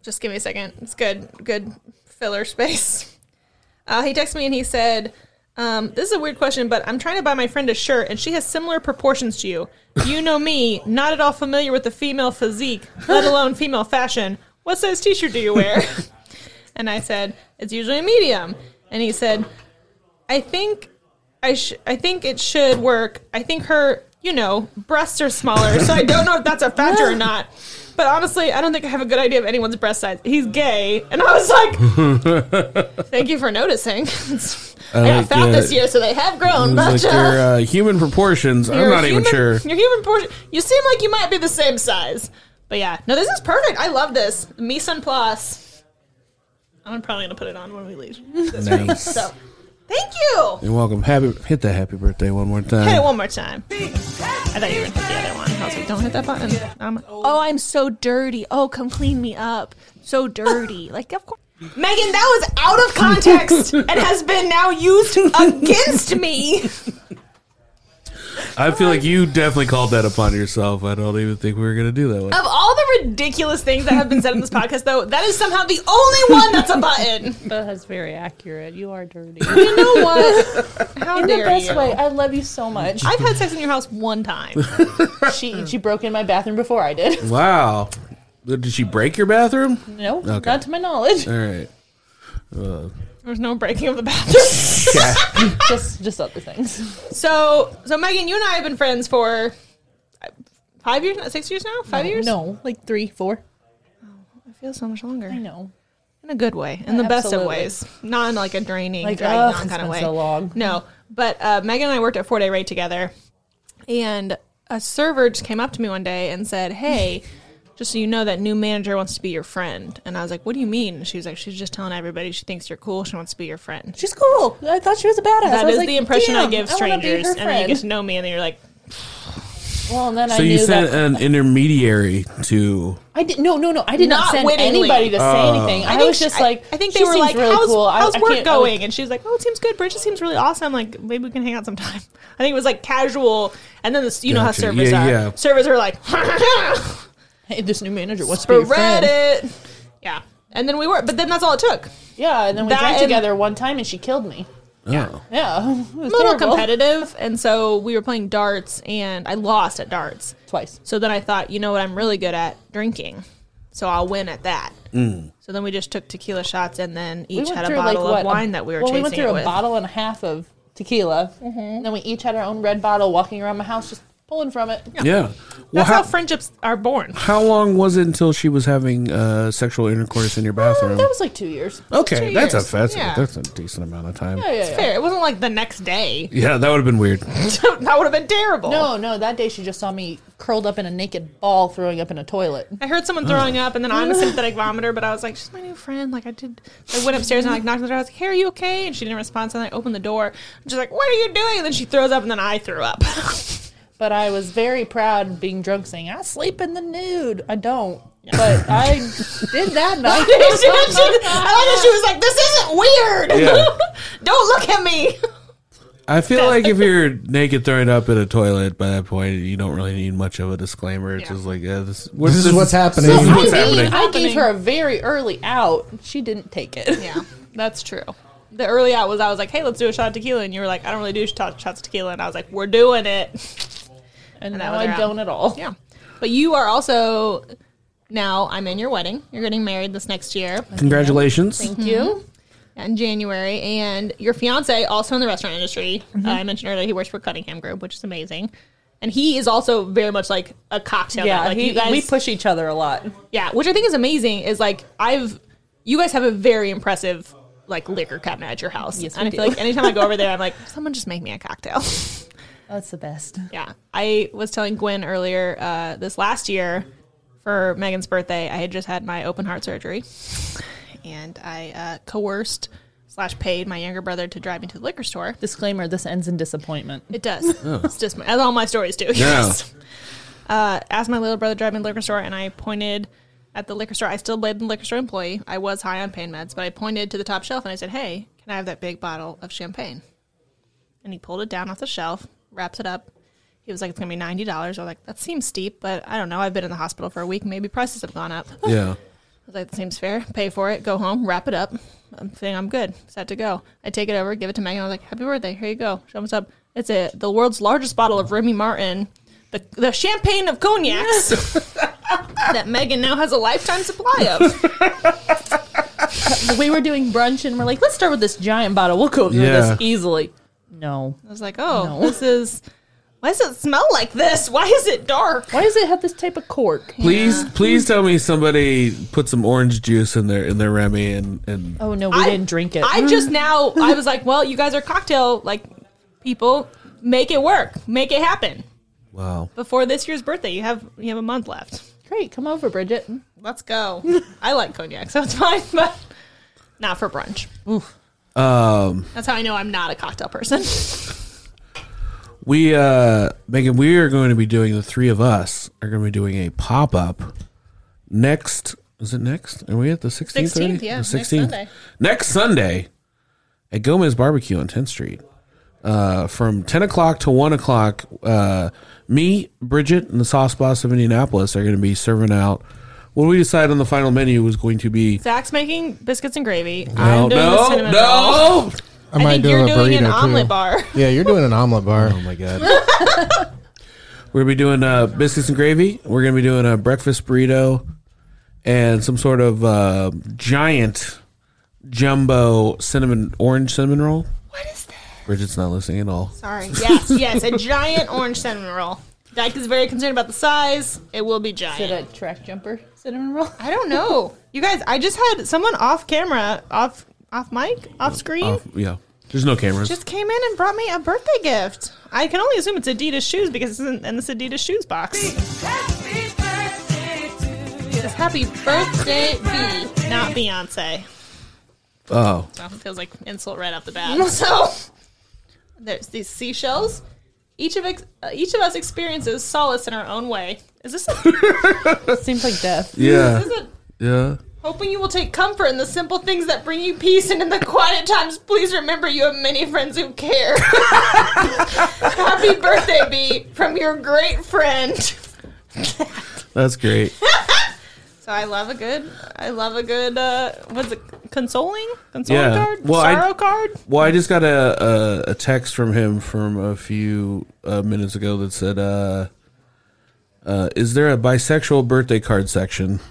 just give me a second. It's good, good filler space. Uh, he texted me and he said, um, "This is a weird question, but I'm trying to buy my friend a shirt, and she has similar proportions to you. You know me, not at all familiar with the female physique, let alone female fashion. What size T-shirt do you wear?" and I said, "It's usually a medium." And he said, I think I sh- I think it should work. I think her, you know, breasts are smaller, so I don't know if that's a factor or not. But honestly, I don't think I have a good idea of anyone's breast size. He's gay, and I was like, "Thank you for noticing." I got like, fat uh, this year, so they have grown. But like your uh, human proportions. I'm not even human- sure. Your human portion. You seem like you might be the same size. But yeah, no, this is perfect. I love this. Mise en place. I'm probably gonna put it on when we leave. Nice. So, thank you. You're welcome. Happy hit that happy birthday one more time. Hit it one more time. I thought you were gonna hit the other one. I was like, don't hit that button. I'm- oh, I'm so dirty. Oh, come clean me up. So dirty. Like, of course. Megan, that was out of context and has been now used against me. I feel like you definitely called that upon yourself. I don't even think we were gonna do that one. Of all the ridiculous things that have been said in this podcast, though, that is somehow the only one that's a button. That's very accurate. You are dirty. You know what? How In the dare best you? way. I love you so much. I've had sex in your house one time. she she broke in my bathroom before I did. Wow. Did she break your bathroom? No, Okay. not to my knowledge. All right. There's no breaking of the bathroom. just just other things. So, so Megan, you and I have been friends for uh, five years, six years now, five years. No, like three, four. it feels so much longer. I know. in a good way, in the best of ways, not in like a draining, Like, dragging ugh, on it's kind of been way. so long. No, but uh, Megan and I worked at Four Day Rate together, and a server just came up to me one day and said, "Hey." Just so you know, that new manager wants to be your friend. And I was like, What do you mean? And she was like, She's just telling everybody she thinks you're cool. She wants to be your friend. She's cool. I thought she was a badass. That I was is like, the impression I give strangers. her And then you get to know me, and then you're like, well, and then I So knew you sent that an intermediary to. I did no, no, no. I did not, Not send wittingly. anybody to say oh. anything. I, think was just she- like, I, think they were like, really "How's, cool. How's I work can't- I was- going?" and she was like, "Oh, it seems good. Bridget seems really awesome. Like, maybe we can hang out sometime." I think it was like casual, and then this, you know how servers Yeah, are. yeah. Servers are like, Hey, this new manager wants to be your "Spread friend. it." Yeah, and then we were, but then that's all it took. Yeah, and then we That drank and- together one time, and she killed me. Yeah. Yeah, oh. it was a little terrible. competitive, and so we were playing darts, and I lost at darts. Twice. So then I thought, you know what, I'm really good at drinking, so I'll win at that. Mm. So then we just took tequila shots, and then each had a bottle of wine that we were well, chasing we went through it a with. bottle and a half of tequila. And then we each had our own red bottle, walking around my house, just pulling from it. Yeah. Well, That's how, how, friendships are born. how long was it until she was having uh, sexual intercourse in your bathroom? That was like two years. okay, two that's a years. that's, Yeah. a that's a decent amount of time. Yeah, yeah, yeah. Fair. It wasn't like the next day. Yeah, that would have been weird. that would have been terrible. No, no, that day she just saw me curled up in a naked ball throwing up in a toilet. I heard someone throwing up, and then I'm a sympathetic vomiter, but I was like, she's my new friend. Like, I did. I went upstairs and I like knocked on the door. I was like, hey, are you okay? And she didn't respond. So then I opened the door. And she's like, what are you doing? And then she throws up, and then I threw up. But I was very proud of being drunk saying, I sleep in the nude. I don't. But I did that night. I like that she was like, this isn't weird. Yeah. Don't look at me. I feel like if you're naked throwing up in a toilet by that point, you don't really need much of a disclaimer. It's Yeah. just like, yeah, this, This is what's happening. This is I, what's mean, happening. I gave her a very early out. She didn't take it. Yeah, that's true. The early out was I was like, hey, let's do a shot of tequila. And you were like, I don't really do shot, shots of tequila. And I was like, we're doing it. And that now I don't at all. Yeah. But you are also, now I'm in your wedding. You're getting married this next year. Congratulations. Thank you. in January, and your fiance also in the restaurant industry. Mm-hmm. Uh, I mentioned earlier he works for Cunningham Group, which is amazing, and he is also very much like a cocktail. Yeah, guy. like he- you guys, we push each other a lot. yeah, which I think is amazing. Is like I've, you guys have a very impressive like liquor cabinet at your house, Yes, and we I feel like anytime I go over there, I'm like, someone just make me a cocktail. That's the best. Yeah. I was telling Gwen earlier uh, this last year for Megan's birthday, I had just had my open heart surgery. And I uh, coerced slash paid my younger brother to drive me to the liquor store. Disclaimer: This ends in disappointment. It does. It's just as all my stories do. Yes. Uh, asked my little brother to drive me to the liquor store, and I pointed at the liquor store. I still blamed the liquor store employee. I was high on pain meds, but I pointed to the top shelf and I said, "Hey, can I have that big bottle of champagne?" And he pulled it down off the shelf, wraps it up. He was like, "It's gonna be ninety dollars." I was like, "That seems steep, but I don't know. I've been in the hospital for a week. Maybe prices have gone up." Yeah. I was like, "That seems fair. Pay for it. Go home. Wrap it up. I'm saying I'm good. Set to go." I take it over, give it to Megan. I was like, "Happy birthday. Here you go. Show us up." It's a the world's largest bottle of Remy Martin, the the champagne of cognacs that Megan now has a lifetime supply of. we were doing brunch and we're like, let's start with this giant bottle. We'll go through Yeah. this easily. No. I was like, "Oh, No. this is." Why does it smell like this? Why is it dark? Why does it have this type of cork? Please, please tell me somebody put some orange juice in their in their Remy and and Oh no, we I- didn't drink it. I just now I was like, well, you guys are cocktail like people. Make it work. Make it happen wow. before this year's birthday. You have you have a month left. Great, come over, Bridget. Let's go. I like cognac, so it's fine, but not for brunch. Um, That's how I know I'm not a cocktail person. we uh, Megan, we are going to be doing the three of us are going to be doing a pop up next. Is it next? Are we at the sixteenth? 16th, yeah, the next Sunday. Next Sunday at Gomez Barbecue on 10th Street. Uh, from 10 o'clock to 1 o'clock, uh, me, Bridget, and the Sauce Boss of Indianapolis are going to be serving out. What we decide on the final menu was going to be. Zach's making biscuits and gravy. No, I'm doing the no, roll. no! I, I might think do you're a doing an burrito, omelet too. bar. Yeah, you're doing an omelet bar. Oh my god. We're gonna be doing uh, biscuits and gravy. We're gonna be doing a breakfast burrito and some sort of uh, giant jumbo cinnamon orange cinnamon roll. What is that? Bridget's not listening at all. Sorry. Yes, yes, a giant orange cinnamon roll. Dyke is very concerned about the size. It will be giant. Did a track jumper cinnamon roll? I don't know. You guys, I just had someone off camera, off off mic, off screen, Oh, yeah. There's no cameras. just came in and brought me a birthday gift. I can only assume it's Adidas shoes because it's in, in this Adidas shoes box. Happy birthday to. It's happy birthday, B, not Beyonce. oh. So it feels like insult right off the bat. So there's these seashells. Each of ex- uh, each of us experiences solace in our own way. Is this a, Seems like death. Yeah. is it Yeah. Hoping you will take comfort in the simple things that bring you peace, and in the quiet times, please remember you have many friends who care. Happy birthday, B, from your great friend. That's great. So I love a good, I love a good, uh, what's it, consoling? Consoling Yeah. card? Well, I- Sorrow card? Well, I just got a, a, a text from him from a few uh, minutes ago that said, uh, uh, "Is there a bisexual birthday card section?"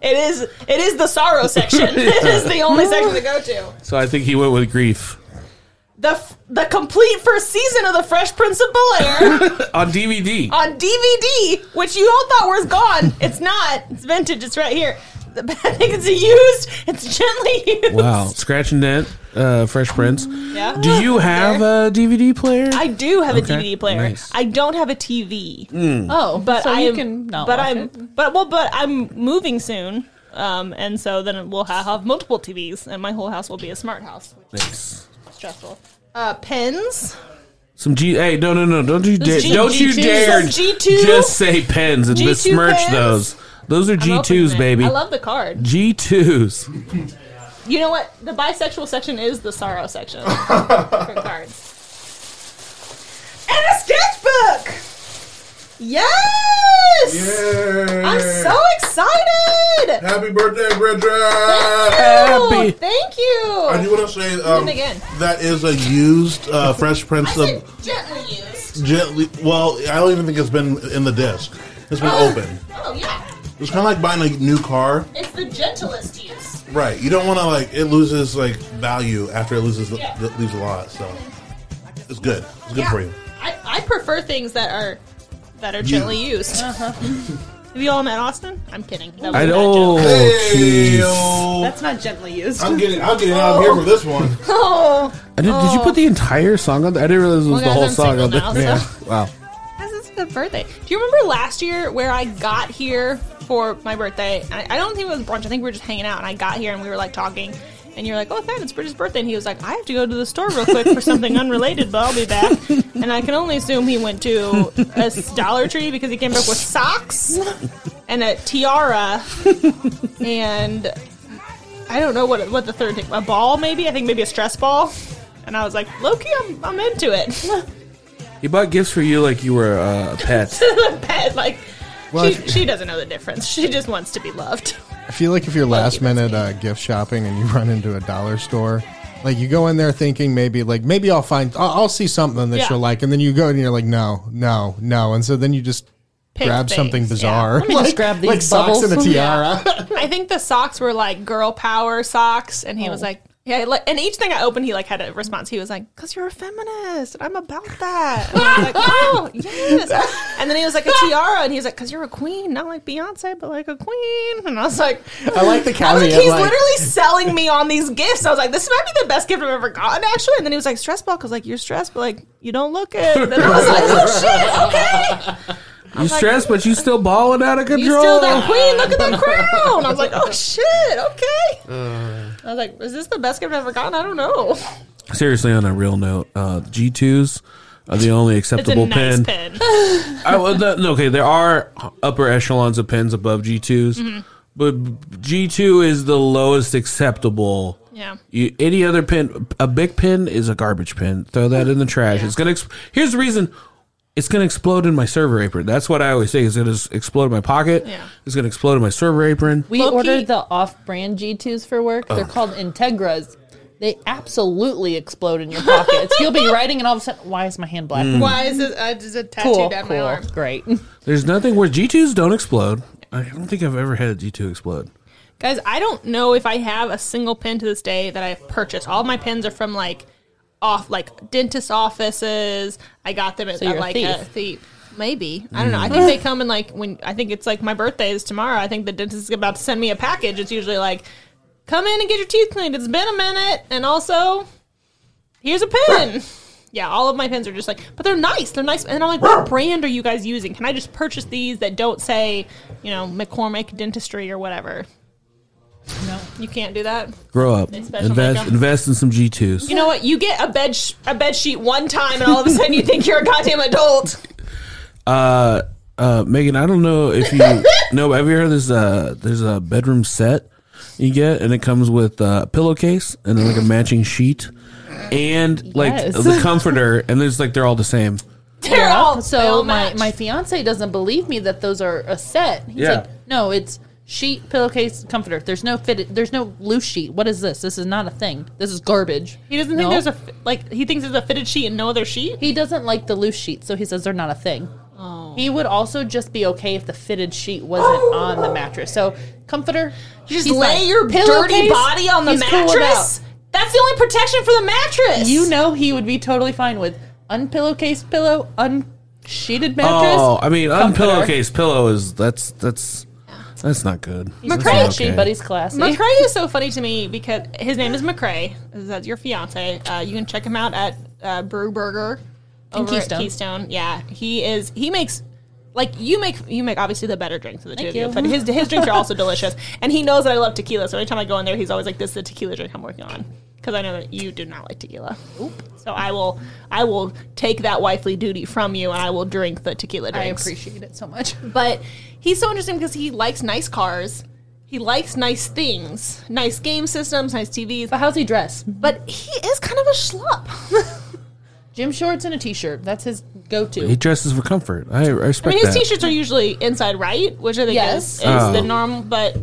It is, it is the sorrow section. it is the only section to go to. So I think he went with grief The, f- the complete first season of The Fresh Prince of Bel-Air on DVD. on DVD, which you all thought was gone. It's not. It's vintage. It's right here. I think it's used. It's gently used. Wow, scratch and dent, uh, Fresh Prince. Yeah. Do you have a DVD player? I do have a DVD player. nice. I don't have a TV, Oh, but so I you am- can not But watch I'm. it. But well, but I'm moving soon. Um, and so then we'll have, have multiple TVs, and my whole house will be a smart house, which Nice. is stressful. Uh, pens. Some G. Hey, no, no, no! Don't you dare! G- don't you G2? dare! G2? Just say pens and G2 besmirch pens? those. Those are G I'm twos, baby. I love the card. G twos. You know what? The bisexual section is the sorrow section for cards. And a sketchbook. Yes. I'm so excited. Happy birthday, Bridget! Oh, Happy- thank you. I do want to say um, again. that is a used uh, Fresh Prince I of gently used. gently. Well, I don't even think it's been in the disc. It's been open. Oh yeah, It's kind of like buying a new car, it's the gentlest use. right? You don't want to like it loses like value after it loses Yeah. the, leaves a lot. So it's good. It's good Yeah. for you. I, I prefer things that are that are gently used. Uh-huh. Have you all met Austin? I'm kidding. That was I a bad oh, joke. Hey, yo. That's not gently used. I'm getting. I'm getting out of here for this one. Oh, I did, did you put the entire song on there? I didn't realize it was Well, the guys, whole I'm song on single there. now, Yeah. so- Wow. This is the birthday. Do you remember last year where I got here for my birthday? I, I don't think it was brunch. I think we were just hanging out, and I got here and we were like talking. And you're like, "Oh, Thad, it's Bridget's birthday," and he was like, "I have to go to the store real quick for something unrelated, but I'll be back." And I can only assume he went to a Dollar Tree because he came back with socks and a tiara, and I don't know what what the third thing, a ball maybe. I think maybe a stress ball. And I was like, "Loki, I'm I'm into it." He bought gifts for you like you were uh, a pet. a pet. Like Well, she, she doesn't know the difference. She just wants to be loved. I feel like if you're last minute uh, gift shopping and you run into a dollar store, like you go in there thinking maybe like maybe I'll find I'll, I'll see something that Yeah. she'll like, and then you go and you're like no no no, and so then you just Pick grab something things, bizarre. Let me just like, grab these like socks and a bubbles. tiara. I think the socks were like girl power socks, and he Oh. was like, yeah. Like, and each thing I opened, he like had a response. He was like, "Cause you're a feminist, and I'm about that." And I was like, "Oh yes." And then he was like a tiara, and he was like, "Cause you're a queen, not like Beyonce, but like a queen." And I was like, I like the I was like, he's like, literally selling me on these gifts. I was like, this might be the best gift I've ever gotten, actually. And then he was like, stress ball, because like you're stressed, but like you don't look it. And I was like, oh shit, okay. You stressed, but you still balling out of control. You control. still that queen? Look at that crown. I was like, oh shit, okay. I was like, is this the best gift I've ever gotten? I don't know. Seriously, on a real note, uh, G2s are the only It's a acceptable nice pen. pen. I, well, the, okay, there are upper echelons of pens above G2s, Mm-hmm. but G2 is the lowest acceptable. Yeah. You, any other pen, a big pen is a garbage pen. Throw that in the trash. It's gonna. Ex- Here's the reason. It's gonna explode in my server apron. That's what I always say. It's gonna explode in my pocket. Yeah. It's gonna explode in my server apron. We Low-key- ordered the off-brand G2s for work. They're called Integras. They absolutely explode in your pockets. You'll be writing, and all of a sudden, why is my hand black? Why is it? Uh, is it tattooed Cool, down my cool, arm? great. There's nothing where G2s don't explode. I don't think I've ever had a G2 explode. Guys, I don't know if I have a single pin to this day that I've purchased. All my pins are from like off like dentist offices. I got them at, So at you're a like thief. a thief. Maybe I don't know. I think mm. they come in like when I think it's like my birthday is tomorrow. I think the dentist is about to send me a package. It's usually like, come in and get your teeth cleaned. It's been a minute, and also here's a pin. Yeah, all of my pins are just like, but they're nice. They're nice. And I'm like, what brand are you guys using? Can I just purchase these that don't say, you know, McCormick Dentistry or whatever? No. You can't do that. Grow up. Invest invest in some G twos. You know what? You get a bed sh- a bed sheet one time, and all of a sudden you think you're a goddamn adult. Uh, uh, Megan, I don't know if you know. Have you heard this? Uh, there's a bedroom set you get, and it comes with a pillowcase and then like a matching sheet, and like Yes. the comforter, and there's like they're all the same. They're all they so all my my fiance doesn't believe me that those are a set. He's Yeah. like, no, it's sheet, pillowcase, comforter. There's no fitted. There's no loose sheet. What is this? This is not a thing. This is garbage. he doesn't think No. there's a fi- like. He thinks there's a fitted sheet and no other sheet. He doesn't like the loose sheet, so he says they're not a thing. Oh. He would also just be okay if the fitted sheet wasn't on the mattress. So comforter, You just he's lay fine. your dirty Pillowcase, body on the he's cool mattress. without. That's the only protection for the mattress. You know he would be totally fine with unpillowcase pillow, unsheeted mattress. Oh, I mean, comforter. unpillowcase pillow is that's that's that's not good. He's That's not not okay. but he's classy. McCrae is so funny to me because his name is McCrae. That's your fiance. Uh, you can check him out at uh, Bru Burger over Keystone. at Keystone. Yeah, he is. He makes like you make you make obviously the better drinks of the two of you, you. but his his drinks are also delicious. And he knows that I love tequila, so anytime I go in there, he's always like, "This is the tequila drink I'm working on." Because I know that you do not like tequila. So I will I will take that wifely duty from you, and I will drink the tequila drinks. I appreciate it so much. But he's so interesting because he likes nice cars. He likes nice things, nice game systems, nice TVs. But how's he dress? But he is kind of a schlub. Gym shorts and a t-shirt. That's his go-to. He dresses for comfort. I, I I mean, his that. t-shirts are usually inside right, which I think Yes. is, is Oh. the norm. But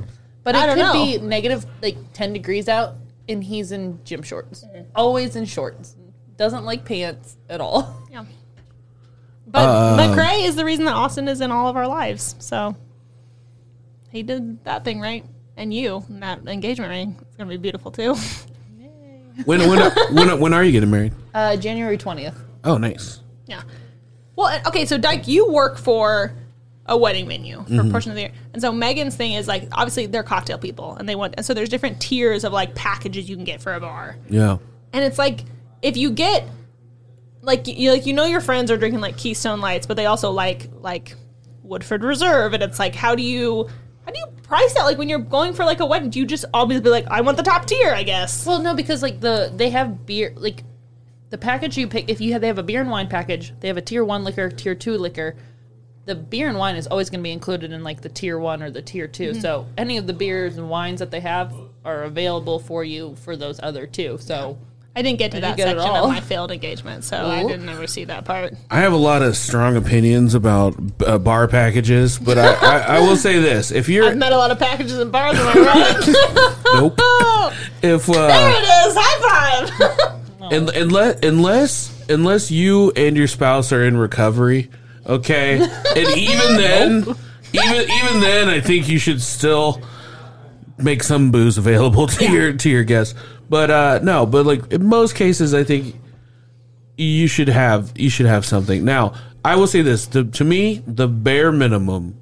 But I it don't could know. be negative, like ten degrees out, and he's in gym shorts. Mm-hmm. Always in shorts. Doesn't like pants at all. yeah. But McRae uh, is the reason that Austin is in all of our lives. So he did that thing right, and you and that engagement ring. It's gonna be beautiful too. When when when when are you getting married? Uh, January twentieth. Oh, nice. Yeah. Well, uh, okay, so Dyke, you work for a wedding menu for a portion of the year, and so Megan's thing is like obviously they're cocktail people, and they want, and so there's different tiers of like packages you can get for a bar, Yeah. and it's like if you get like you like you know your friends are drinking like Keystone Lights, but they also like like Woodford Reserve, and it's like how do you how do you price that? Like when you're going for like a wedding, do you just always be like I want the top tier? I guess. Well, no, because like the they have beer like the package you pick. If you have they have a beer and wine package, they have a tier one liquor, tier two liquor. The beer and wine is always going to be included in like the tier one or the tier 2 So any of the beers and wines that they have are available for you for those other two. So I didn't get to I that didn't get it section of my failed engagement, so I didn't ever see that part. I have a lot of strong opinions about uh, bar packages, but I, I, I will say this: if you're I've met a lot of packages in bars, am I right? nope, if there uh, it is. High five. un- unless unless unless you and your spouse are in recovery, okay, and even then, even even then, I think you should still make some booze available to your to your guests. But uh no, but like in most cases, I think you should have you should have something. Now, I will say this: the, to me, the bare minimum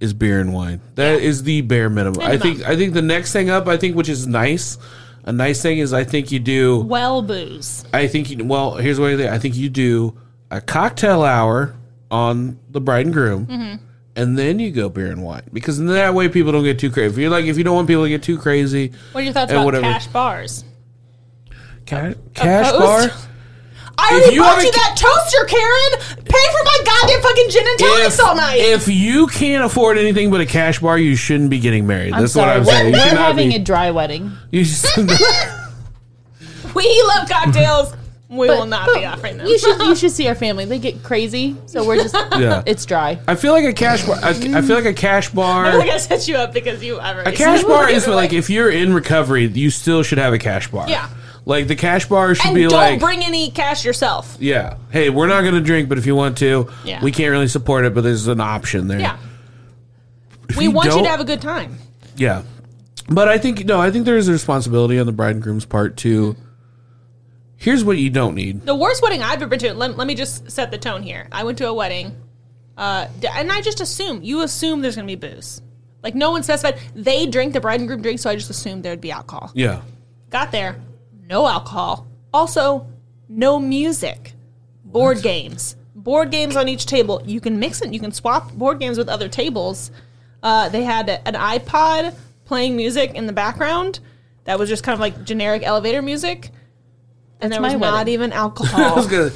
is beer and wine. That is the bare minimum. I think. I think the next thing up, I think, which is nice. A nice thing is, I think you do. well, booze. I think. You, well, here's what I think. I think you do a cocktail hour on the bride and groom. Mm-hmm. And then you go beer and wine because in that way people don't get too crazy. If you're like, if you don't want people to get too crazy, What are your thoughts And about whatever. cash bars? cash, cash Opposed? bar. I already you bought you that toaster, Karen. Pay for my goddamn fucking gin and tonics all night. if you can't afford anything but a cash bar, you shouldn't be getting married. I'm That's sorry. what I'm we're, saying. We're having be. a dry wedding. you should- we love cocktails. We will not but be offering them. You should you should see our family. They get crazy, so we're just yeah. it's dry. I feel like a cash bar. I, I feel like a cash bar. I bar. feel like I set you up because you ever A cash bar is like if you're in recovery, you still should have a cash bar. Yeah. Like the cash bar should and be don't like, bring any cash yourself. yeah, hey, we're not going to drink, but if you want to, Yeah. we can't really support it, but there's an option there. Yeah, If we want you don't- to have a good time. Yeah, but I think no, I think there is a responsibility on the bride and groom's part to Here's what you don't need. The worst wedding I've ever been to. Let, let me just set the tone here. I went to a wedding, uh, and I just assume you assume there's gonna be booze. Like no one specified. They drink the bride and groom drink, so I just assumed there'd be alcohol. Yeah. Got there, no alcohol. Also, no music. Board games. Board games on each table. You can mix it. You can swap board games with other tables. Uh, they had an iPod playing music in the background. That was just kind of like generic elevator music. And there was my not wedding. even I was alcohol. gonna.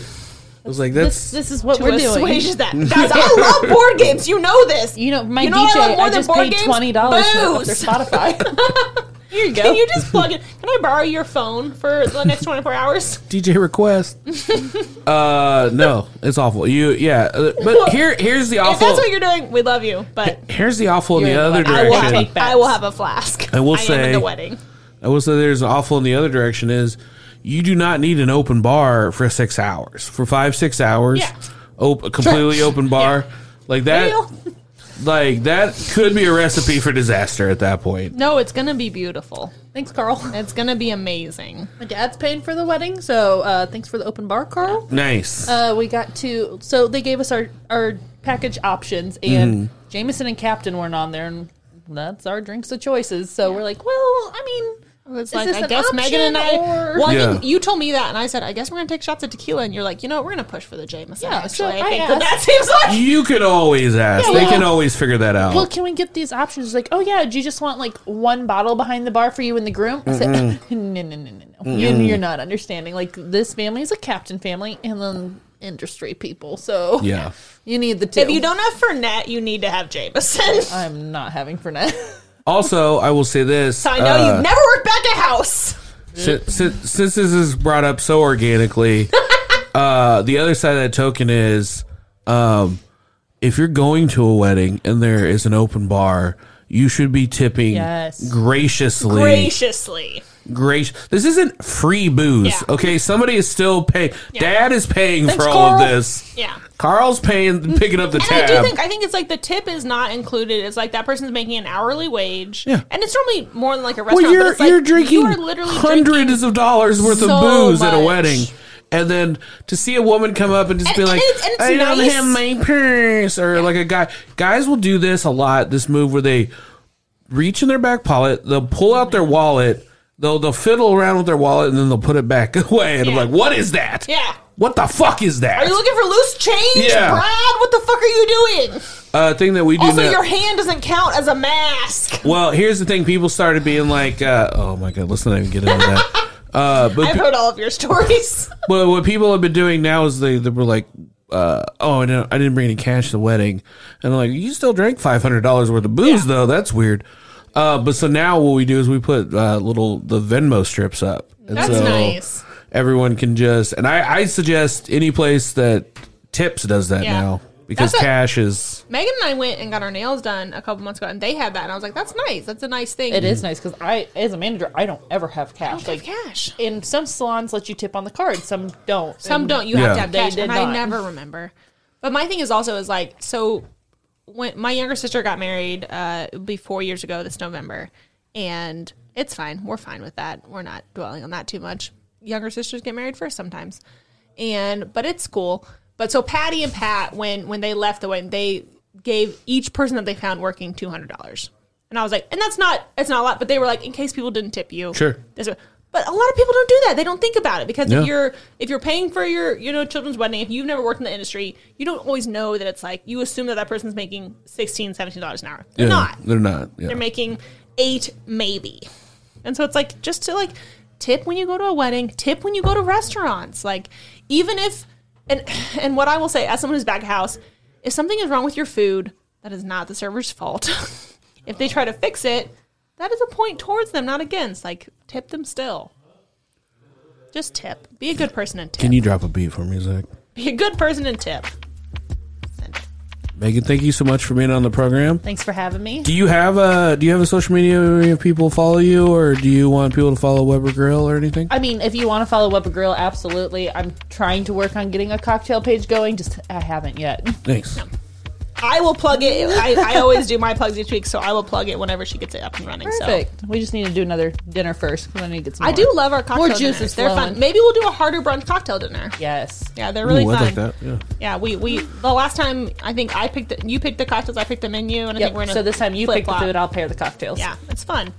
I was like, that's This, this is what to we're doing. assuage that. Guys, I love board games. You know this. You know, my You know what I love DJ, more I, than just board paid games? twenty dollars to hook their Booze. Spotify. Here you go. Can you just plug it? Can I borrow your phone for the next 24 hours? DJ request. uh, no, it's awful. You, yeah, uh, but here, here's the If awful. that's what you're doing, we love you. But Here's the awful in You're the in the other wedding. I will, direction. take. I will have a flask. I will am say- in the wedding. I will say there's awful in the other direction is you do not need an open bar for six hours. For five, six hours, Yeah. op- completely open bar. Like that Real? like that could be a recipe for disaster at that point. No, it's gonna be beautiful. Thanks, Carl. It's gonna be amazing. My dad's paying for the wedding, so uh, thanks for the open bar, Carl. Nice. Uh, we got to so they gave us our our package options, and Jameson and Captain weren't on there, and that's our drinks of choices. So we're like, well, I mean, It's Is like I guess Megan and I. option, or- Well, I Yeah. think you told me that, and I said I guess we're gonna take shots of tequila, and you're like, you know, what, we're gonna push for the Jameson. Yeah, so actually, I I think that, that seems like you can always ask. Yeah, they well- can always figure that out. well, can we get these options? It's like, oh yeah, do you just want like one bottle behind the bar for you and the groom? I said, no, no, no, no, no. You, you're not understanding. Like this family is a Captain family, and then industry people, so yeah. you need the two. if you don't have Fernet, you need to have Jameson. I'm not having Fernet. Also, I will say this. So I know uh, you've never worked back at house. since, since, since this is brought up so organically, uh, the other side of that token is um, if you're going to a wedding and there is an open bar, you should be tipping Yes. graciously. Graciously. Gracious. This isn't free booze. Yeah. Okay, somebody is still paying. Dad is paying Thanks, for all of this. Yeah. Carl's paying, picking up the And tab. I do think I think it's like the tip is not included. It's like that person's making an hourly wage. Yeah. And it's normally more than like a restaurant. well, you're but it's like you're drinking you are literally hundreds drinking of dollars worth of so booze at a wedding, and then to see a woman come up and just And- be and like, it's- and it's "I don't nice. have my purse," or like a guy. Guys will do this a lot. This move where they reach in their back pocket, they'll pull out their wallet, they'll they'll fiddle around with their wallet, and then they'll put it back away. And I'm like, "What is that? Yeah. What the fuck is that?" Are you looking for loose change, Yeah. Brad? What the fuck are you doing? uh, thing that we do Also, now- your hand doesn't count as a mask. Well, here's the thing. People started being like, uh, "Oh my god, let's not even get into that." Uh, but I've heard all of your stories. Well, what people have been doing now is they, they were like, uh, "Oh, I didn't, I didn't bring any cash to the wedding," and I'm like, "You still drank five hundred dollars worth of booze, Yeah. though. That's weird." Uh, but so now what we do is we put uh, little the Venmo strips up. And That's so nice. Everyone can just, and I, I suggest any place that tips does that Yeah. now because That's a- cash is. Megan and I went and got our nails done a couple months ago, and they had that, and I was like, "That's nice. That's a nice thing." it is nice because I, as a manager, I don't ever have cash. Have Like cash. and some salons let you tip on the card, some don't. Some And don't. You Yeah. have to have They cash, did and I not. never remember. But my thing is also is like so. When my younger sister got married, uh, it'll be four years ago this November, and it's fine. We're fine with that. We're not dwelling on that too much. Younger sisters get married first sometimes, and but it's cool. But so Patty and Pat, when when they left the wedding, they gave each person that they found working two hundred dollars, and I was like, and that's not it's not a lot, but they were like, in case people didn't tip you, Sure. this- But a lot of people don't do that. They don't think about it because Yeah. if you're if you're paying for your you know children's wedding, if you've never worked in the industry, you don't always know that it's like you assume that that person's making 16 17 dollars an hour. They're Yeah, not. They're not. Yeah. They're making eight maybe. And so it's like just to like tip when you go to a wedding, tip when you go to restaurants. Like even if and and what I will say as someone who's back house, if something is wrong with your food, that is not the server's fault. if they try to fix it, that is a point towards them, not against. Like tip them still. Just tip. Be a good person and tip. Can you drop a beat for me, Zach? Be a good person and tip. Megan, thank you so much for being on the program. Thanks for having me. Do you have a Do you have a social media where people follow you, or do you want people to follow Weber Grill or anything? I mean, if you want to follow Weber Grill, absolutely. I'm trying to work on getting a cocktail page going. Just I haven't yet. Thanks. I will plug it. I, I always do my plugs each week, so I will plug it whenever she gets it up and running. So Perfect. We just need to do another dinner first. 'cause I need to get some. I more. do love our cocktail More juice dinners. They're fun. Maybe we'll do a harder brunch cocktail dinner. Yes. Yeah, they're really Ooh, I fun. like that. Yeah. Yeah, we we the last time I think I picked the, you picked the cocktails, I picked the menu, and I Yep. think we're gonna So this time you pick the food, I'll pair the cocktails. Yeah, it's fun.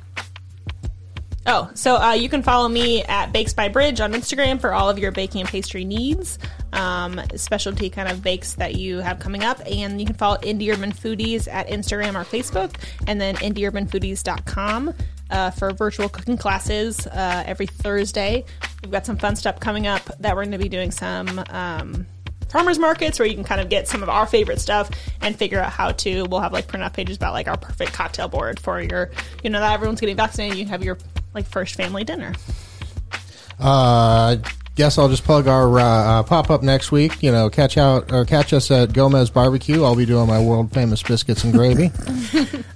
Oh, so uh, you can follow me at Bakes by Bridge on Instagram for all of your baking and pastry needs, um, specialty kind of bakes that you have coming up. And you can follow Indy Urban Foodies at Instagram or Facebook, and then indyurbanfoodies.com uh, for virtual cooking classes uh, every Thursday. We've got some fun stuff coming up that we're going to be doing some. Um, farmers markets where you can kind of get some of our favorite stuff and figure out how to we'll have like print out pages about like our perfect cocktail board for your you know that everyone's getting vaccinated you have your like first family dinner Uh, guess I'll just plug our uh, uh, pop up next week. You know, catch out or catch us at Gomez Barbecue. I'll be doing my world famous biscuits and gravy,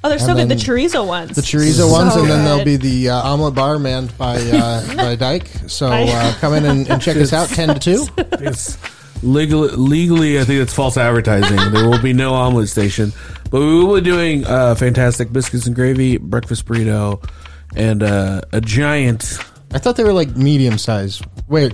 oh they're so good the chorizo ones the chorizo ones, and then there'll be the uh, omelet bar manned by uh, by Dyke. So uh, come in and, and check us out ten to two. It's legally, legally, I think it's false advertising. there will be no omelet station, but we will be doing uh, fantastic biscuits and gravy, breakfast burrito, and uh, a giant, I thought they were like medium size. Wait,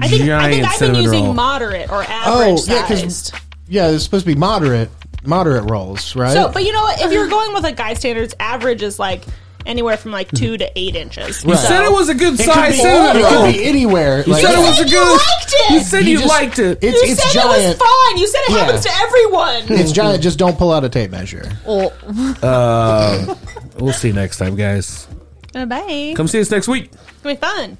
I think, I think I've been using roll. moderate or oh average yeah, because sized yeah, it's supposed to be moderate moderate rolls, right? so but you know what if you're going with like guy standards average is like anywhere from like two to eight inches You said it was a good it size be, cinnamon it could be anywhere. You like- said it was a you good. liked it! You said You you, just- liked it. It's you it's said giant. it was fine you said it Yeah. happens to everyone It's giant. Just don't pull out a tape measure. Well, Uh, we'll see you next time, guys. bye Come see us next week. it's gonna be fun